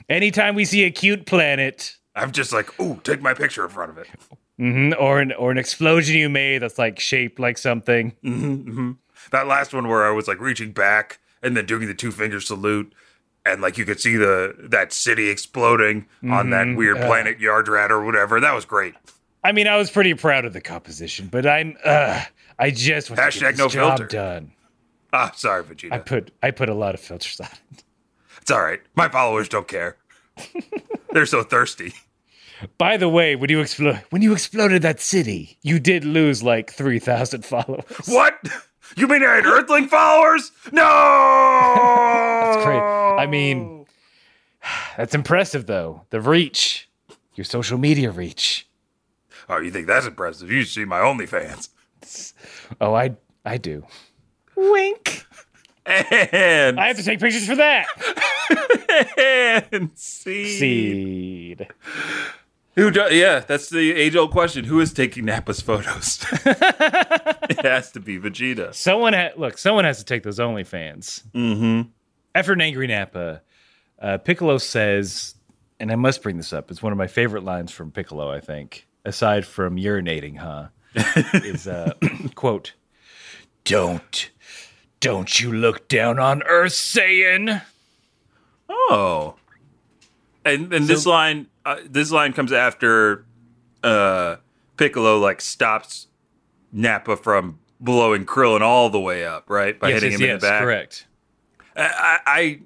Anytime we see a cute planet, I'm just like, ooh, take my picture in front of it. mhm, or an or an explosion you made that's like shaped like something. That last one where I was like reaching back and then doing the two finger salute. and like you could see the that city exploding on that weird planet Yardrat or whatever. That was great. I mean, I was pretty proud of the composition, but I'm uh I just want to Hashtag get this no job filter. done. Ah, sorry, Vegeta. I put I put a lot of filters on it. It's all right. My followers don't care. They're so thirsty. By the way, when you explode when you exploded that city, you did lose like three thousand followers. What? You mean I had Earthling followers? No. That's great. I mean, that's impressive though. The reach, your social media reach. Oh, you think that's impressive? You should see my OnlyFans. Oh, I I do. Wink. And I have to take pictures for that. and see. Seed. Who do, yeah, that's the age old question. Who is taking Nappa's photos? it has to be Vegeta. Someone ha- look. Someone has to take those OnlyFans. Mm-hmm. After an angry Nappa, uh, Piccolo says, and I must bring this up. It's one of my favorite lines from Piccolo. I think, aside from urinating, huh? is uh, quote, "Don't, don't you look down on Earth, Saiyan." Oh. And and this line uh, this line comes after uh Piccolo like stops Nappa from blowing Krillin all the way up, right? By yes, hitting yes, him yes, in the back. correct. I I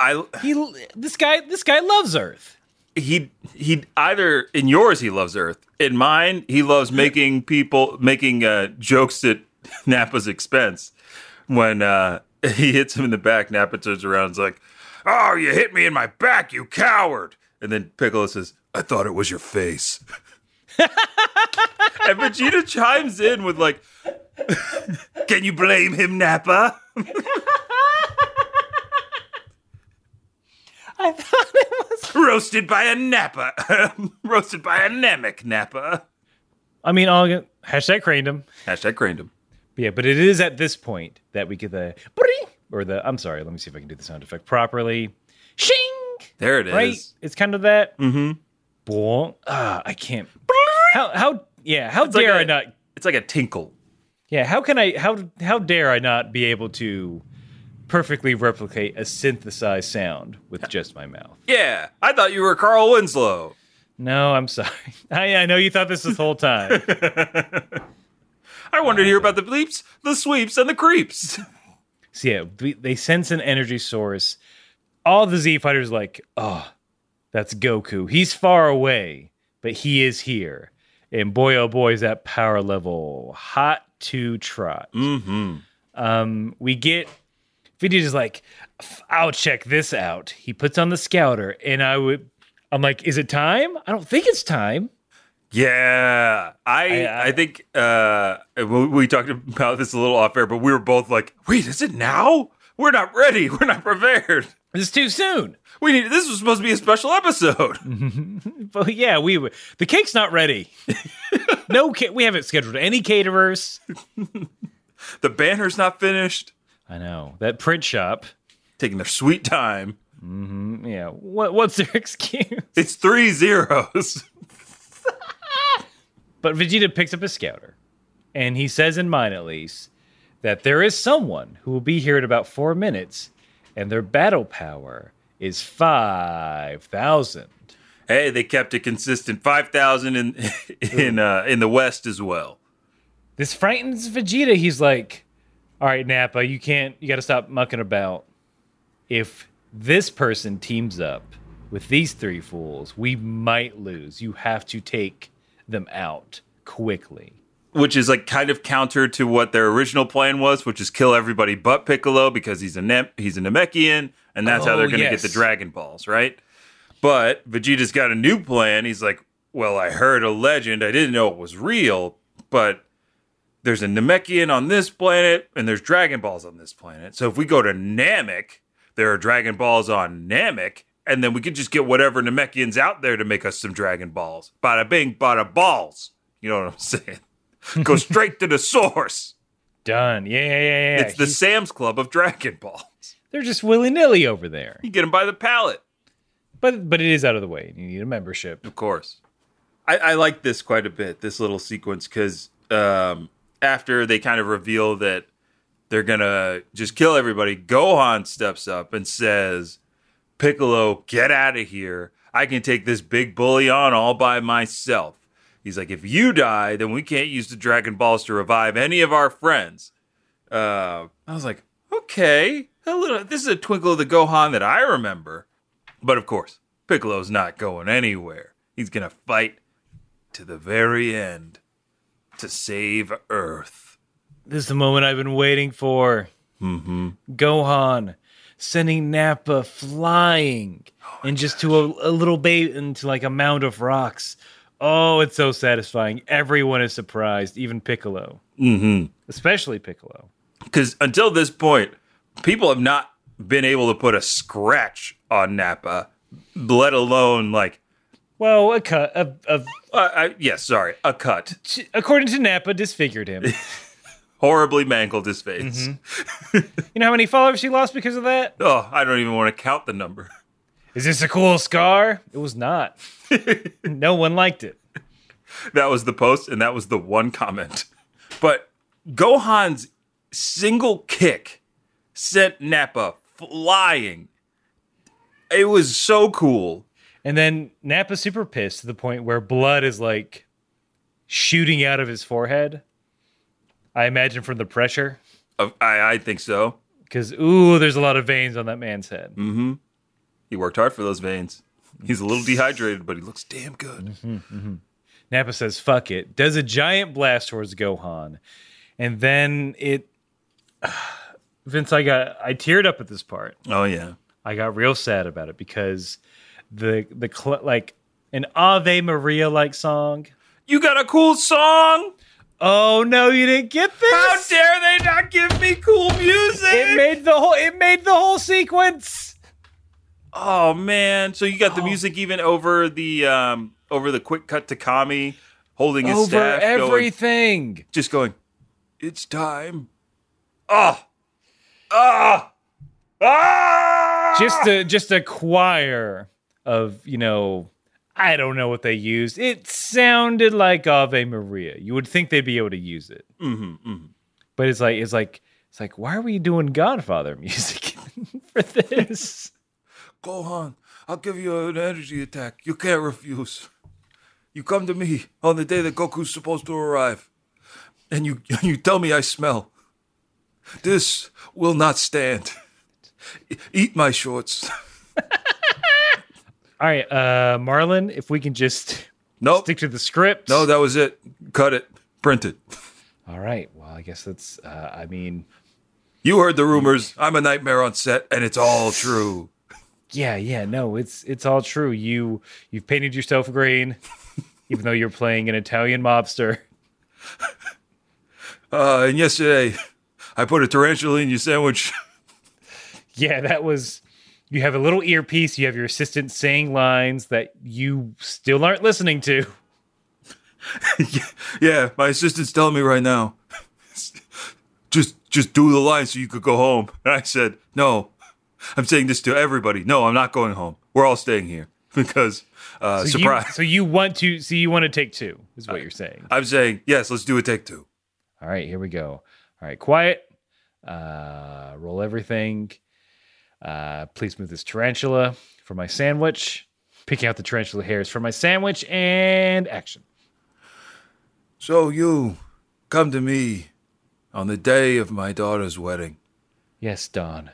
I, I He, this guy, this guy loves Earth. he he either in yours he loves Earth. In mine, he loves making people making uh, jokes at Nappa's expense. When uh, he hits him in the back, Nappa turns around and's like, "Oh, you hit me in my back, you coward!" And then Piccolo says, "I thought it was your face." and Vegeta chimes in with like, "Can you blame him, Nappa?" I thought it was. Roasted by a Nappa. Roasted by a Namek Nappa. I mean, all hashtag craned him. Hashtag craned him. Yeah, but it is at this point that we get the or the. I'm sorry. Let me see if I can do the sound effect properly. Shing. There it is. Right. It's kind of that. Mm-hmm. Boing. Ah, I can't. How how yeah? How like dare I a- not? It's like a tinkle. Yeah. How can I? How how dare I not be able to perfectly replicate a synthesized sound with just my mouth? Yeah, I thought you were Carl Winslow. No, I'm sorry. I, I know you thought this this whole time. I wanted to hear about the bleeps, the sweeps, and the creeps. So yeah, they sense an energy source. All the Z fighters like, oh, that's Goku. He's far away, but he is here. And boy, oh boy, is that power level hot to trot. Mm-hmm. Um, we get Vegeta's like, I'll check this out. He puts on the scouter, and I would, I'm like, is it time? I don't think it's time. Yeah, I I- I, think uh, we, we talked about this a little off air, but we were both like, "Wait, is it now? We're not ready. We're not prepared. It's too soon. We need. This was supposed to be a special episode." But yeah, we the cake's not ready. no, we haven't scheduled any caterers. The banner's not finished. I know that print shop. Taking their sweet time. Yeah, what what's their excuse? It's three zeros. But Vegeta picks up a scouter, and he says, in mine at least, that there is someone who will be here in about four minutes, and their battle power is five thousand. hey, they kept it consistent. Five thousand in in uh, in the West as well. This frightens Vegeta. He's like, "All right, Nappa, you can't. You got to stop mucking about. If this person teams up with these three fools, we might lose. You have to take them out quickly." which is like kind of counter to what their original plan was, which is kill everybody but Piccolo because he's a ne- he's a Namekian, and that's how Oh, they're going to yes. get the Dragon Balls, right? But Vegeta's got a new plan. He's like, "Well, I heard a legend. I didn't know it was real, but there's a Namekian on this planet, and there's Dragon Balls on this planet. So if we go to Namek, there are Dragon Balls on Namek." And then we could just get whatever Namekians out there to make us some Dragon Balls. Bada bing, bada balls. You know what I'm saying? Go straight to the source. Done. Yeah, yeah, yeah. yeah. It's the He's- Sam's Club of Dragon Balls. they're just willy nilly over there. You get them by the pallet, But but it is out of the way. You need a membership. of course. I, I like this quite a bit, this little sequence, because um, after they kind of reveal that they're going to just kill everybody, Gohan steps up and says, Piccolo, get out of here. I can take this big bully on all by myself. He's like, if you die, then we can't use the Dragon Balls to revive any of our friends. Uh, I was like, okay, a little, this is a twinkle of the Gohan that I remember. But of course, Piccolo's not going anywhere. He's going to fight to the very end to save Earth. This is the moment I've been waiting for. Mm-hmm. Gohan sending Nappa flying and just to a, a little bait into like a mound of rocks. Oh, it's so satisfying. Everyone is surprised, even Piccolo. Mm-hmm. Especially Piccolo. Because until this point, people have not been able to put a scratch on Nappa, let alone like, Well, a cut. A, a, uh, I, yes, sorry, a cut. according to Nappa, disfigured him. Horribly mangled his face. Mm-hmm. you know how many followers he lost because of that? Oh, I don't even want to count the number. Is this a cool scar? It was not. no one liked it. That was the post, and that was the one comment. But Gohan's single kick sent Nappa flying. It was so cool. And then Nappa's super pissed to the point where blood is like shooting out of his forehead. I imagine from the pressure. Uh, I, I think so. Because, ooh, there's a lot of veins on that man's head. Mm hmm. He worked hard for those veins. He's a little dehydrated, but he looks damn good. Nappa says, fuck it, does a giant blast towards Gohan. And then it. Vince, I got. I teared up at this part. Oh yeah. I got real sad about it because the, the, cl- like, an Ave Maria like song. You got a cool song? Oh no, you didn't get this! How dare they not give me cool music? It made the whole it made the whole sequence. oh man. So you got the music even over the um over the quick cut to Kami holding his Over staff going- everything. just going, It's time. Ah. Ah. Ah Just a just a choir of, you know, I don't know what they used. It sounded like Ave Maria. You would think they'd be able to use it. Mm-hmm, But it's like it's like it's like why are we doing Godfather music for this? Gohan, I'll give you an energy attack. You can't refuse. You come to me on the day that Goku's supposed to arrive, and you you tell me I smell. This will not stand. Eat my shorts. All right, uh Marlon, if we can just Nope. stick to the script. No, that was it. Cut it. Print it. All right. Well, I guess that's uh I mean, You heard the rumors. I'm a nightmare on set, and it's all true. Yeah, yeah, no, it's it's all true. You you've painted yourself green, even though you're playing an Italian mobster. Uh, and yesterday, I put a tarantula in your sandwich. Yeah, that was. You have a little earpiece. You have your assistant saying lines that you still aren't listening to. yeah, my assistant's telling me right now. just just do the line so you could go home. And I said, "No. I'm saying this to everybody. No, I'm not going home. We're all staying here because uh So surprise. You, so you want to? So you want to take two? Is what you're saying? I'm saying, "Yes, let's do a take 2." All right, here we go. All right, quiet. Uh, roll everything. Uh, please move this tarantula for my sandwich. Picking out the tarantula hairs for my sandwich and action. So you come to me on the day of my daughter's wedding Yes, Don.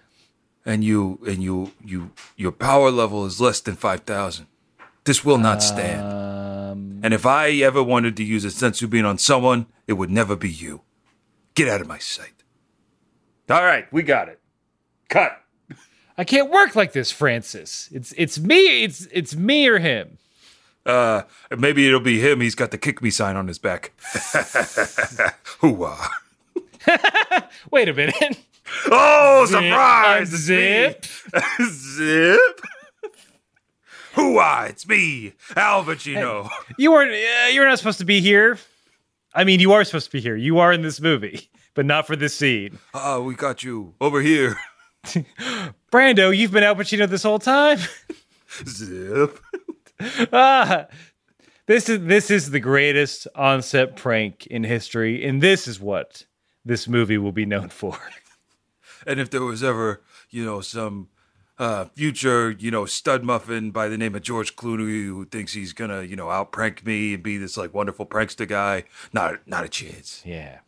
and you and you you your power level is less than 5000. This will not stand. Um, And if I ever wanted to use a senzu bean on someone, it would never be you. Get out of my sight. All right, we got it. Cut. I can't work like this, Francis. It's it's me. It's it's me or him. Uh, maybe it'll be him. He's got the kick me sign on his back. Hooah. Wait a minute. Oh, surprise! Zip. Zip. Hooah! It's me, Al Pacino. You weren't. Uh, you were not supposed to be here. I mean, you are supposed to be here. You are in this movie, but not for this scene. Ah, we got you over here. Brando, you've been Al Pacino this whole time. Zip. ah, this is this is the greatest on-set prank in history, and this is what this movie will be known for. And if there was ever, you know, some uh, future, you know, stud muffin by the name of George Clooney who thinks he's gonna, you know, out prank me and be this like wonderful prankster guy. Not, not a chance. Yeah.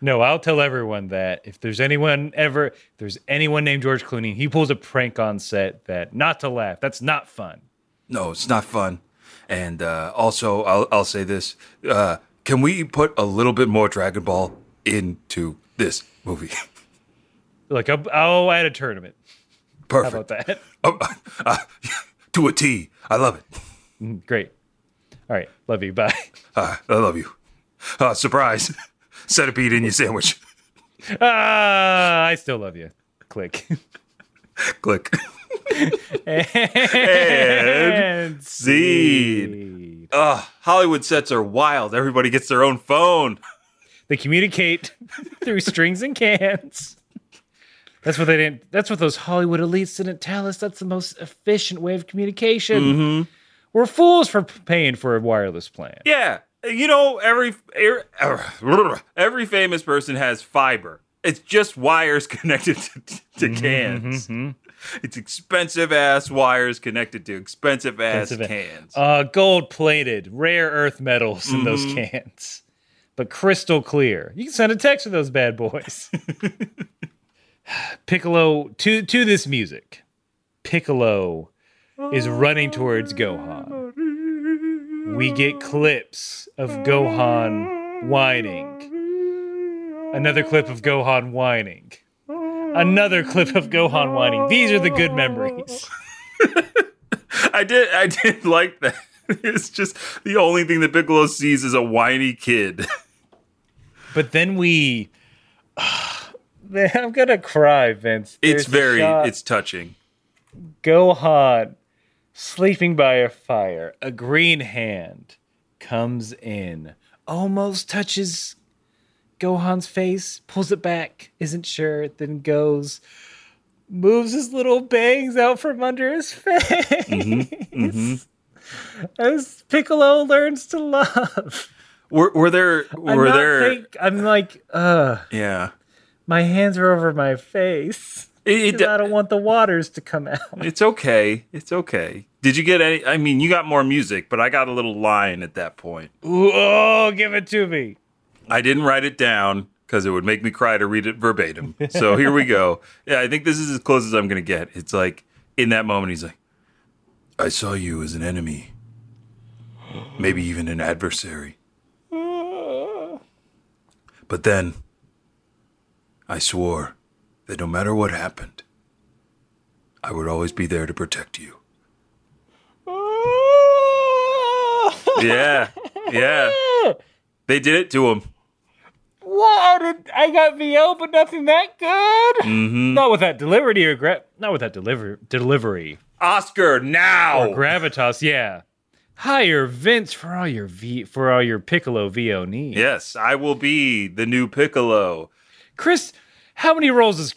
No, I'll tell everyone that if there's anyone ever, if there's anyone named George Clooney, he pulls a prank on set that not to laugh. That's not fun. No, it's not fun. And uh, also, I'll, I'll say this: uh, Can we put a little bit more Dragon Ball into this movie? Look, I'll, I'll add a tournament. Perfect. How about that? Oh, uh, to a T. I love it. Great. All right. Love you. Bye. Uh, I love you. Uh, surprise. Centipede in your sandwich. Ah, I still love you. Click. Click. and Scene. Ugh, Hollywood sets are wild. Everybody gets their own phone. They communicate through strings and cans. That's what they didn't. That's what those Hollywood elites didn't tell us. That's the most efficient way of communication. Mm-hmm. We're fools for paying for a wireless plan. Yeah. You know, every er- every famous person has fiber. It's just wires connected to, to cans. It's expensive ass wires connected to expensive ass Expensive- cans. Uh, gold plated, rare earth metals in those cans, but crystal clear. You can send a text with those bad boys. Piccolo to to this music. Piccolo is running towards Gohan. We get clips of Gohan whining. Another clip of Gohan whining. Another clip of Gohan whining. These are the good memories. I did I did like that. It's just the only thing that Piccolo sees is a whiny kid. But then we. Man, I'm gonna cry, Vince. It's There's a very it's touching. Gohan sleeping by a fire. A green hand comes in, almost touches Gohan's face, pulls it back, isn't sure, then goes, moves his little bangs out from under his face. As Piccolo learns to love. Were, were there I'm were there think- I'm like, uh, yeah. my hands are over my face. It, it, I don't want the waters to come out. it's okay. It's okay. Did you get any I mean, you got more music, but I got a little line at that point. Oh, give it to me. I didn't write it down because it would make me cry to read it verbatim. So here we go. Yeah, I think this is as close as I'm going to get. It's like in that moment, he's like, I saw you as an enemy, maybe even an adversary. But then I swore that no matter what happened, I would always be there to protect you. Yeah, yeah. They did it to him. What? Did- I got VO, but nothing that good. Mm-hmm. Not with that delivery or gra- not with that deliver delivery Oscar now. or gravitas. Yeah, hire Vince for all your V for all your Piccolo VO needs. Yes, I will be the new Piccolo. Chris, how many roles does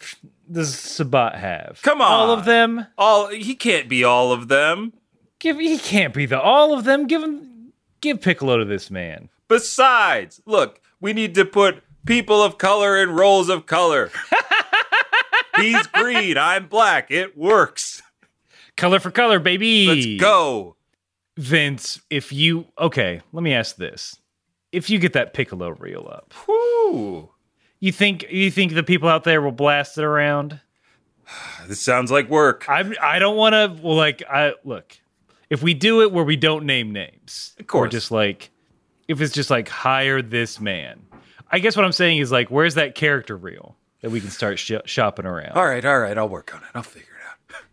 does Sabat have? Come on, all of them. All he can't be all of them. Give he can't be the all of them. Give him give Piccolo to this man. Besides, look, we need to put people of color in roles of color. He's green, I'm black. It works. Color for color, baby. Let's go. Vince, if you okay, let me ask this. If you get that Piccolo reel up, Whew. You think you think the people out there will blast it around? This sounds like work. I I don't want to. Well, like I look, if we do it where we don't name names, Of course. or just like if it's just like hire this man. I guess what I'm saying is like, where's that character reel that we can start sh- shopping around? All right, all right, I'll work on it. I'll figure it out.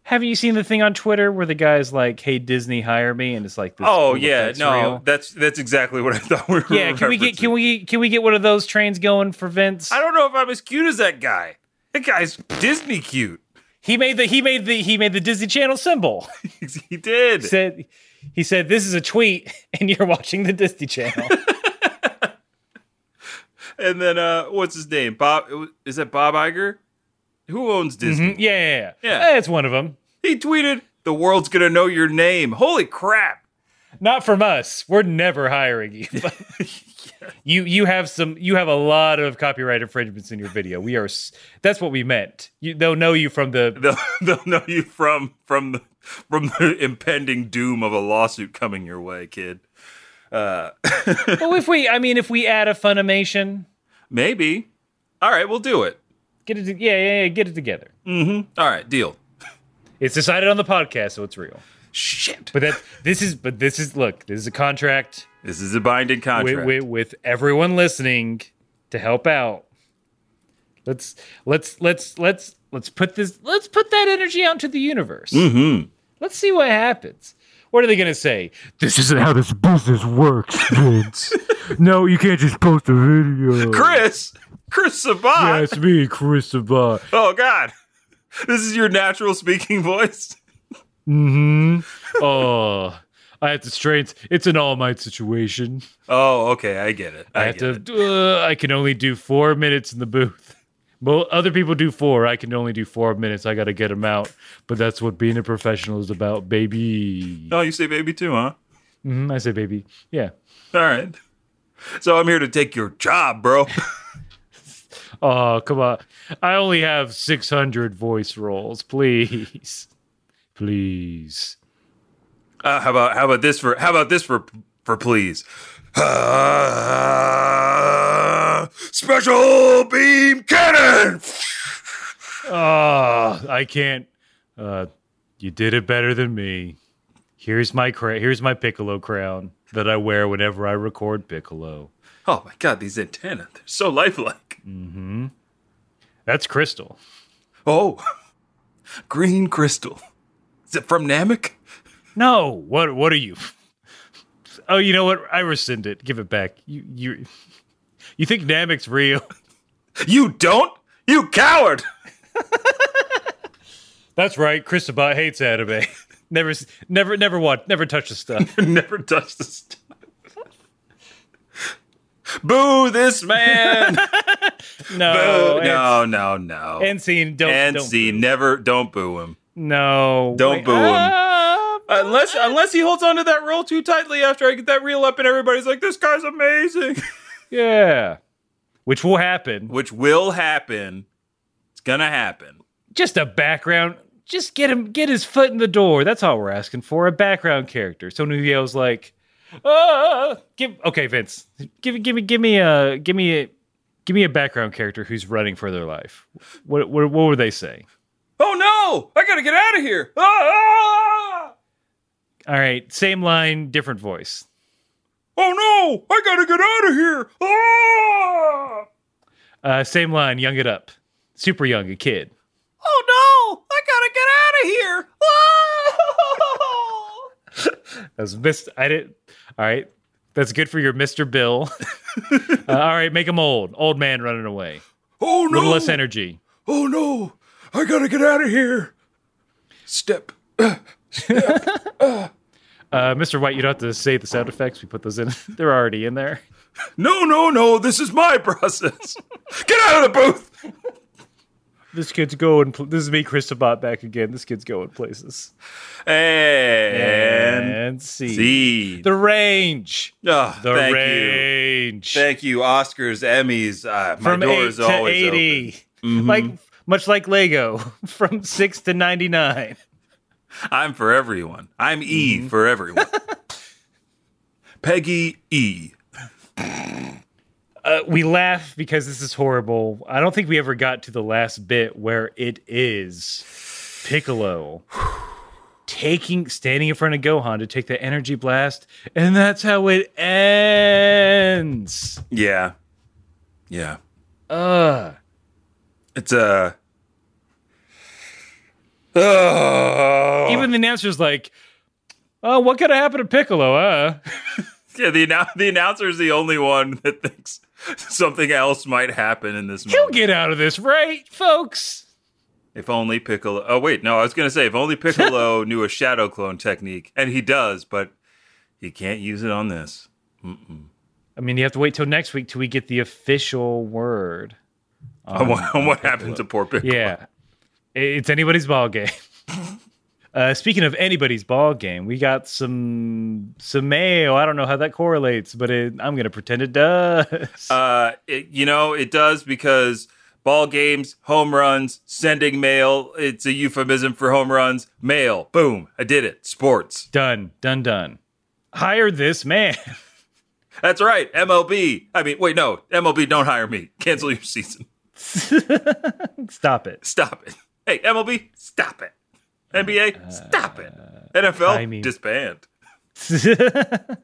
Haven't you seen the thing on Twitter where the guy's like, "Hey Disney, hire me," and it's like, this Oh yeah, effects no, reel? that's that's exactly what I thought we were. yeah. Can we get can we can we get one of those trains going for Vince? I don't know if I'm as cute as that guy. That guy's Disney cute. He made the he made the he made the Disney Channel symbol. he did. said he said this is a tweet and you're watching the Disney Channel. And then uh what's his name? Bob is that Bob Iger? Who owns Disney? Mhm. Yeah, yeah, yeah. Yeah. That's one of them. He tweeted, "The world's going to know your name." Holy crap. not from us. We're never hiring you. But You you have some you have a lot of copyright infringements in your video. We are s- that's what we meant. You, they'll know you from the They'll they'll know you from from the from the impending doom of a lawsuit coming your way, kid. Uh, Well, if we I mean if we add a Funimation, maybe. All right, we'll do it. Get it to, yeah, yeah, yeah, get it together. Mm-hmm. All right, deal. It's decided on the podcast, so it's real. Shit. But that this is but this is look, this is a contract This is a binding with, contract. with, with everyone listening to help out. Let's let's let's let's let's put this let's put that energy out into the universe. mm-hmm. Let's see what happens. What are they gonna say? This isn't how this business works, Vince. no, you can't just post a video. Chris, Chris Sabat. Yeah, it's me, Chris Sabat. Oh God, this is your natural speaking voice. Mm-hmm. Oh, I have to strain. It's an All Might situation. Oh, okay, I get it. I, I have to. Uh, I can only do four minutes in the booth. Well, other people do four. I can only do four minutes. I got to get them out. But that's what being a professional is about, baby. Oh, you say baby too, huh? Mhm, I say, baby. Yeah. All right. So I'm here to take your job, bro. Oh, come on. I only have 600 voice rolls. Please. Please. Uh, how about how about this for how about this for for please? Uh, special beam cannon. Oh, I can't. Uh, you did it better than me. Here's my cra- here's my piccolo crown that I wear whenever I record piccolo. Oh my god, these antennae, they're so lifelike. Mm-hmm. That's crystal. Oh. Green crystal. Is it from Namek? No, what what are you? Oh, you know what? I rescind it. Give it back. You you you think Namek's real? You don't? You coward! That's right. Chris Sabat hates anime. never never never watch never touch the stuff. Never touch the this. Boo this man! No, Boo. No, no, no. And scene. Don't and don't see, never, don't boo him. No. Don't Wait, boo him. ah, Unless, unless he holds onto that role too tightly after I get that reel up, and everybody's like, "This guy's amazing," yeah. Which will happen. which will happen. It's gonna happen. Just a background. Just get him get his foot in the door. That's all we're asking for. A background character. Someone who yells like, ah, give okay, Vince. Give give me give me a give me a give me a background character who's running for their life. What what what would they say? Oh no! I gotta get out of here! Ah! All right, same line, different voice. Oh no! I gotta get out of here! Ah! Uh, same line, young it up. Super young, a kid. Oh no! I gotta get out of here! Ah! That was missed. I didn't. All right, that's good for your Mr. Bill. uh, all right, make him old. Old man running away. oh no! little less energy. Oh no! I gotta get out of here! Step. Uh, Mr. White, you don't have to say the sound effects. We put those in. They're already in there. No, no, no! This is my process. Get out of the booth! This kid's going. This is me, Chris Sabat, back again. This kid's going places. And, And see see. the range. Oh, The thank you. range Thank you, Oscars, Emmys. Uh, my from door eight is to always eighty, open. Mhm. like much like Lego, from six to ninety nine. I'm for everyone. I'm E Mm-hmm. for everyone. Peggy E. Uh, we laugh because this is horrible. I don't think we ever got to the last bit where it is Piccolo taking standing in front of Gohan to take the energy blast, and that's how it ends. Yeah. Yeah. Ugh. It's a. Oh. Even the announcer's like, "Oh, what could have happened to Piccolo?" Uh, yeah, the the announcer is the only one that thinks something else might happen in this he'll moment. get out of this, right, folks? If only Piccolo. Oh wait, no, I was gonna say if only Piccolo knew a shadow clone technique, and he does, but he can't use it on this. I mean, you have to wait till next week till we get the official word. on what, on what happened to poor Piccolo? Yeah, it's anybody's ball game. Uh, speaking of anybody's ball game, we got some some mayo. I don't know how that correlates, but it, I'm going to pretend it does. Uh, it, you know, it does because ball games, home runs, sending mail. It's a euphemism for home runs. Mail. Boom. I did it. Sports. done, done, done. Hire this man. That's right. MLB. I mean, wait, no. MLB, don't hire me. Cancel your season. Stop it. Stop it. Hey, MLB, stop it. NBA, stop it. NFL, disband.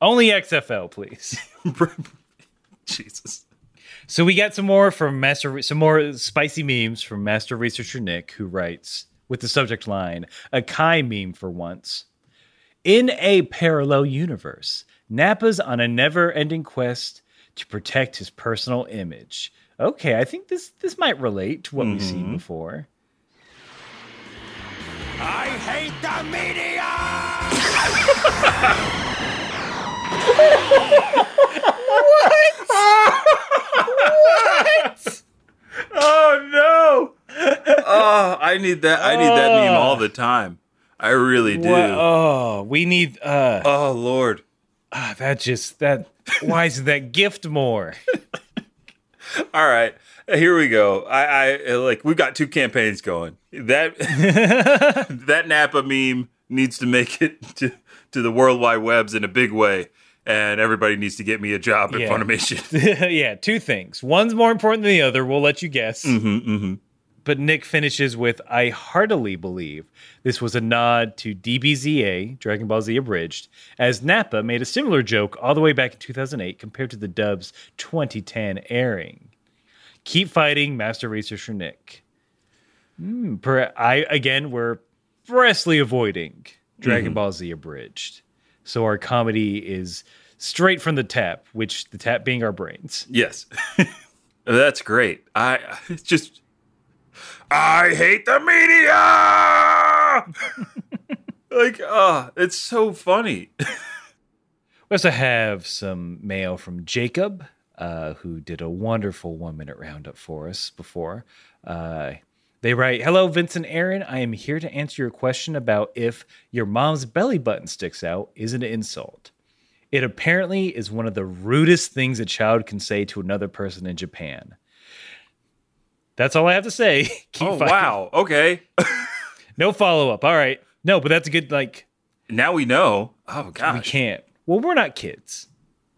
Only XFL, please. Jesus. So we got some more from Master, some more spicy memes from Master Researcher Nick, who writes with the subject line "A Kai meme for once." In a parallel universe, Nappa's on a never-ending quest to protect his personal image. Okay, I think this this might relate to what we've seen mm-hmm. before. I hate the media! What? what? Oh no! oh, I need that. I need that meme all the time. I really do. What- oh, we need uh Oh Lord. ah, that just that. Why is that gift more? All right, here we go. I, I like we've got two campaigns going. That that Nappa meme needs to make it to to the World Wide Webs in a big way, and everybody needs to get me a job at Yeah. Funimation. yeah, two things. One's more important than the other. We'll let you guess. mm-hmm, mm-hmm. But Nick finishes with I heartily believe this was a nod to DBZA, Dragon Ball Z Abridged, as Nappa made a similar joke all the way back in 2008 compared to the dub's 2010 airing. Keep fighting, Master Researcher Nick. Hmm, per, I again, we're expressly avoiding Dragon Ball Z Abridged. So our comedy is straight from the tap, which the tap being our brains. Yes, that's great. I it's just I hate the media. like, ah, it's so funny. We also have some mail from Jacob, uh, who did a wonderful one minute roundup for us before. Uh, they write Hello, Vincent Aaron. I am here to answer your question about if your mom's belly button sticks out is an insult. It apparently is one of the rudest things a child can say to another person in Japan. That's all I have to say. Keep oh fighting. wow. Okay. No follow up. All right. No, but that's a good, like, now we know. Oh gosh. we can't. Well, we're not kids.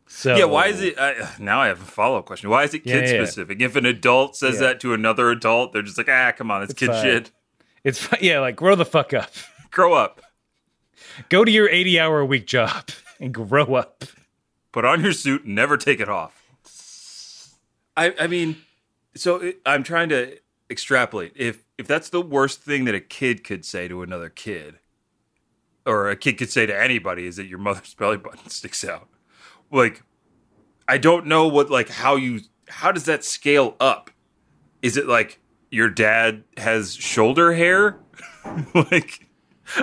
So Yeah, why is it? Uh, now I have a follow up question. Why is it kid yeah, yeah. specific? If an adult says Yeah. that to another adult, they're just like, ah, come on, it's, It's kid fine. shit. It's fi- yeah, like grow the fuck up. Grow up. Go to your 80 hour a week job and grow up. Put on your suit and never take it off. I I mean, so it, I'm trying to extrapolate. If if that's the worst thing that a kid could say to another kid, or a kid could say to anybody, is that your mother's belly button sticks out. Like, I don't know what like how you how does that scale up? Is it like your dad has shoulder hair? like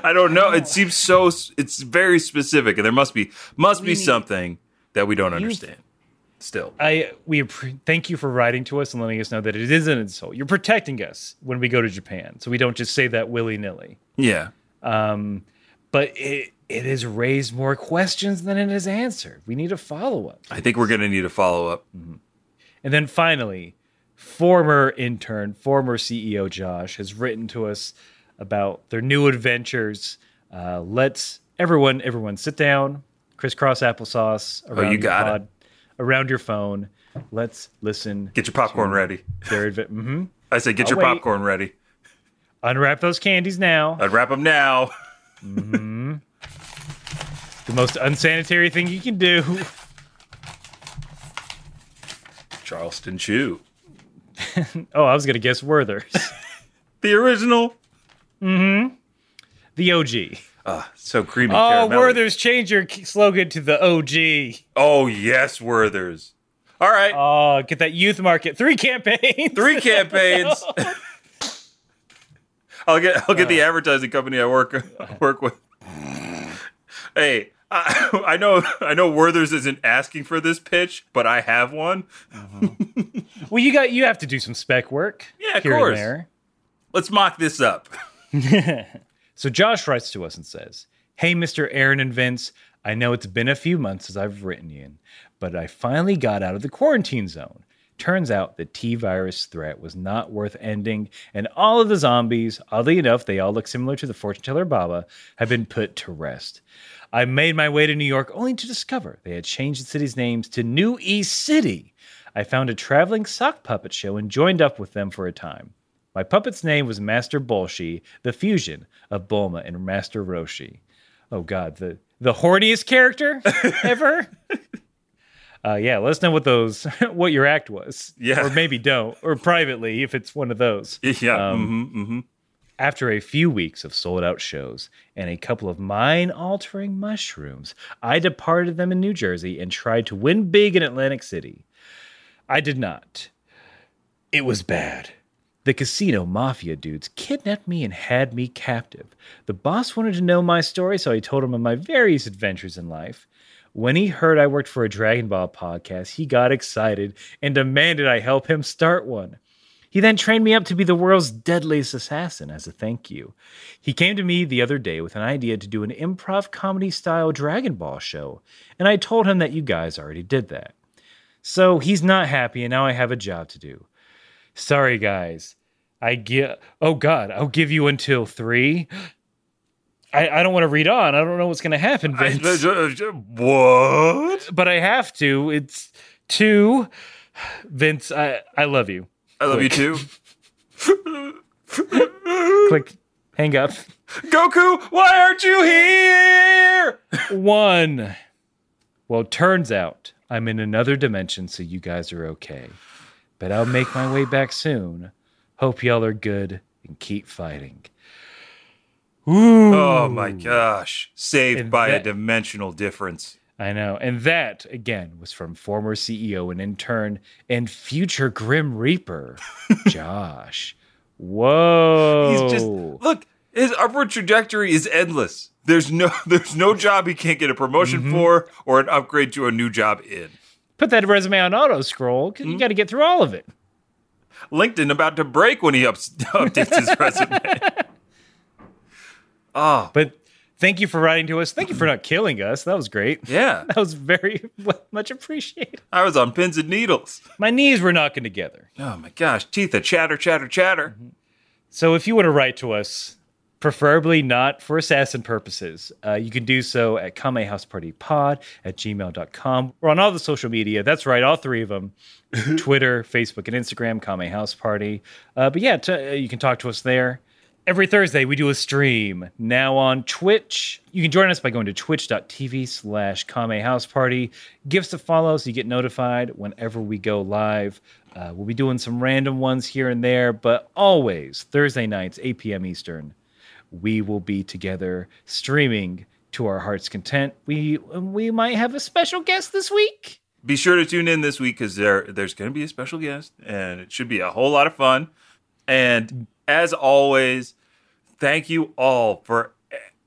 I don't know. It seems so. It's very specific, and there must be must be something that we don't understand. Still, I we thank you for writing to us and letting us know that it is an insult. You're protecting us when we go to Japan, so we don't just say that willy nilly. yeah. But it it has raised more questions than it has answered. We need a follow up. I think we're gonna need a follow up. And then finally, former intern, former CEO Josh has written to us about their new adventures. Uh, let's everyone, everyone, sit down, crisscross applesauce around you your got it. Around your phone. Let's listen. Get your popcorn ready. Their adve- hmm I say, get I'll your wait. popcorn ready. Unwrap those candies now. I'd wrap them now. the most unsanitary thing you can do. Charleston Chew, Oh, I was gonna guess Werther's, the original. Mm-hmm. the OG. Ah, so creamy. Oh, caramelly. Werther's, change your slogan to the OG. Oh yes, Werther's. All right, Oh, get that youth market. Three campaigns. three campaigns. I'll get I'll get the advertising company I work work with. Hey, I, I know I know Werther's isn't asking for this pitch, but I have one. Well, you got you have to do some spec work. Yeah, of course. Let's mock this up. So Josh writes to us and says, Hey, Mr. Aaron and Vince, I know it's been a few months since I've written you, but I finally got out of the quarantine zone. Turns out the T virus threat was not worth ending, and all of the zombies, oddly enough, they all look similar to the fortune teller Baba, have been put to rest. I made my way to New York only to discover they had changed the city's names to New East City. I found a traveling sock puppet show and joined up with them for a time. My puppet's name was Master Bolshi, the fusion of Bulma and Master Roshi. Oh God, the the horniest character ever. uh, yeah, let us know what those what your act was. Yeah. or maybe don't, or privately if it's one of those. Yeah. Um, hmm hmm After a few weeks of sold out shows and a couple of mind altering mushrooms, I departed them in New Jersey and tried to win big in Atlantic City. I did not. It was bad. The casino mafia dudes kidnapped me and had me captive. The boss wanted to know my story, so I told him of my various adventures in life. When he heard I worked for a Dragon Ball podcast, he got excited and demanded I help him start one. He then trained me up to be the world's deadliest assassin as a thank you. He came to me the other day with an idea to do an improv comedy style Dragon Ball show, and I told him that you guys already did that. So he's not happy, and now I have a job to do. Sorry, guys. I get. Oh God, I'll give you until three. I, I don't want to read on. I don't know what's going to happen, Vince. What? but I have to. It's two. Vince, I I love you. I love you too. Click. Hang up. Goku, why aren't you here? One. Well, turns out I'm in another dimension, so you guys are okay. But I'll make my way back soon. Hope y'all are good and keep fighting. Ooh. Oh my gosh. Saved And by a dimensional difference. I know. And that, again, was from former CEO and intern and future Grim Reaper, Josh. Whoa. He's just look, his upward trajectory is endless. There's no there's no job he can't get a promotion Mm-hmm. for or an upgrade to a new job in. Put that resume on auto scroll because you got to get through all of it. LinkedIn about to break when he ups, updates his resume. Oh, But thank you for writing to us. Thank you for not killing us. That was great. yeah. That was very much appreciated. I was on pins and needles. My knees were knocking together. Oh my gosh, teeth a chatter, chatter, chatter. So if you want to write to us, preferably not for assassin purposes, uh, you can do so at kamehousepartypod at gmail.com. We're on all the social media. That's right, all three of them Twitter, Facebook, and Instagram, Kame House Party. Uh, but yeah, t- uh, you can talk to us there. Every Thursday, we do a stream now on Twitch. You can join us by going to twitch.tv slash Kame House Party. Give us a follow so you get notified whenever we go live. Uh, we'll be doing some random ones here and there, but always Thursday nights, 8 p.m. Eastern, we will be together streaming to our heart's content. We we might have a special guest this week. Be sure to tune in this week because there there's going to be a special guest, and it should be a whole lot of fun. And as always, thank you all for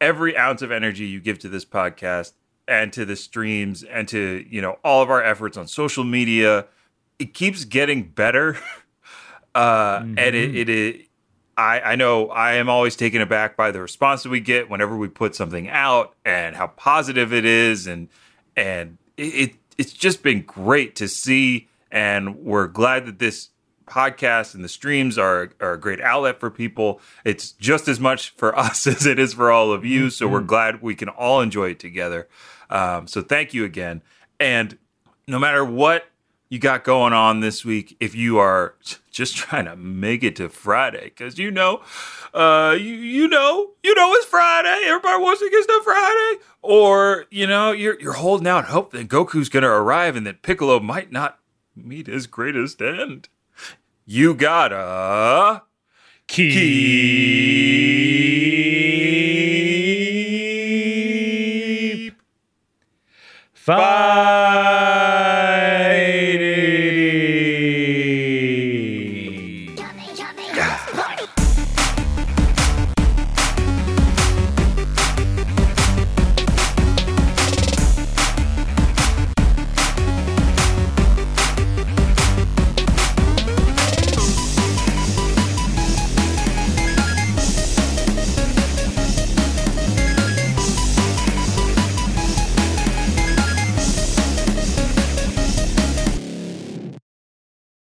every ounce of energy you give to this podcast and to the streams and to you know all of our efforts on social media. It keeps getting better, uh, and it, it, it I, I know I am always taken aback by the response that we get whenever we put something out and how positive it is and and it, it it's just been great to see and we're glad that this podcast and the streams are are a great outlet for people. It's just as much for us as it is for all of you. So we're glad we can all enjoy it together. Um, so thank you again. And no matter what you got going on this week if you are just trying to make it to Friday because you know, uh, you you know, you know it's Friday. Everybody wants to get to Friday, or you know, you're you're holding out hope that Goku's gonna arrive and that Piccolo might not meet his greatest end. You gotta keep. keep five.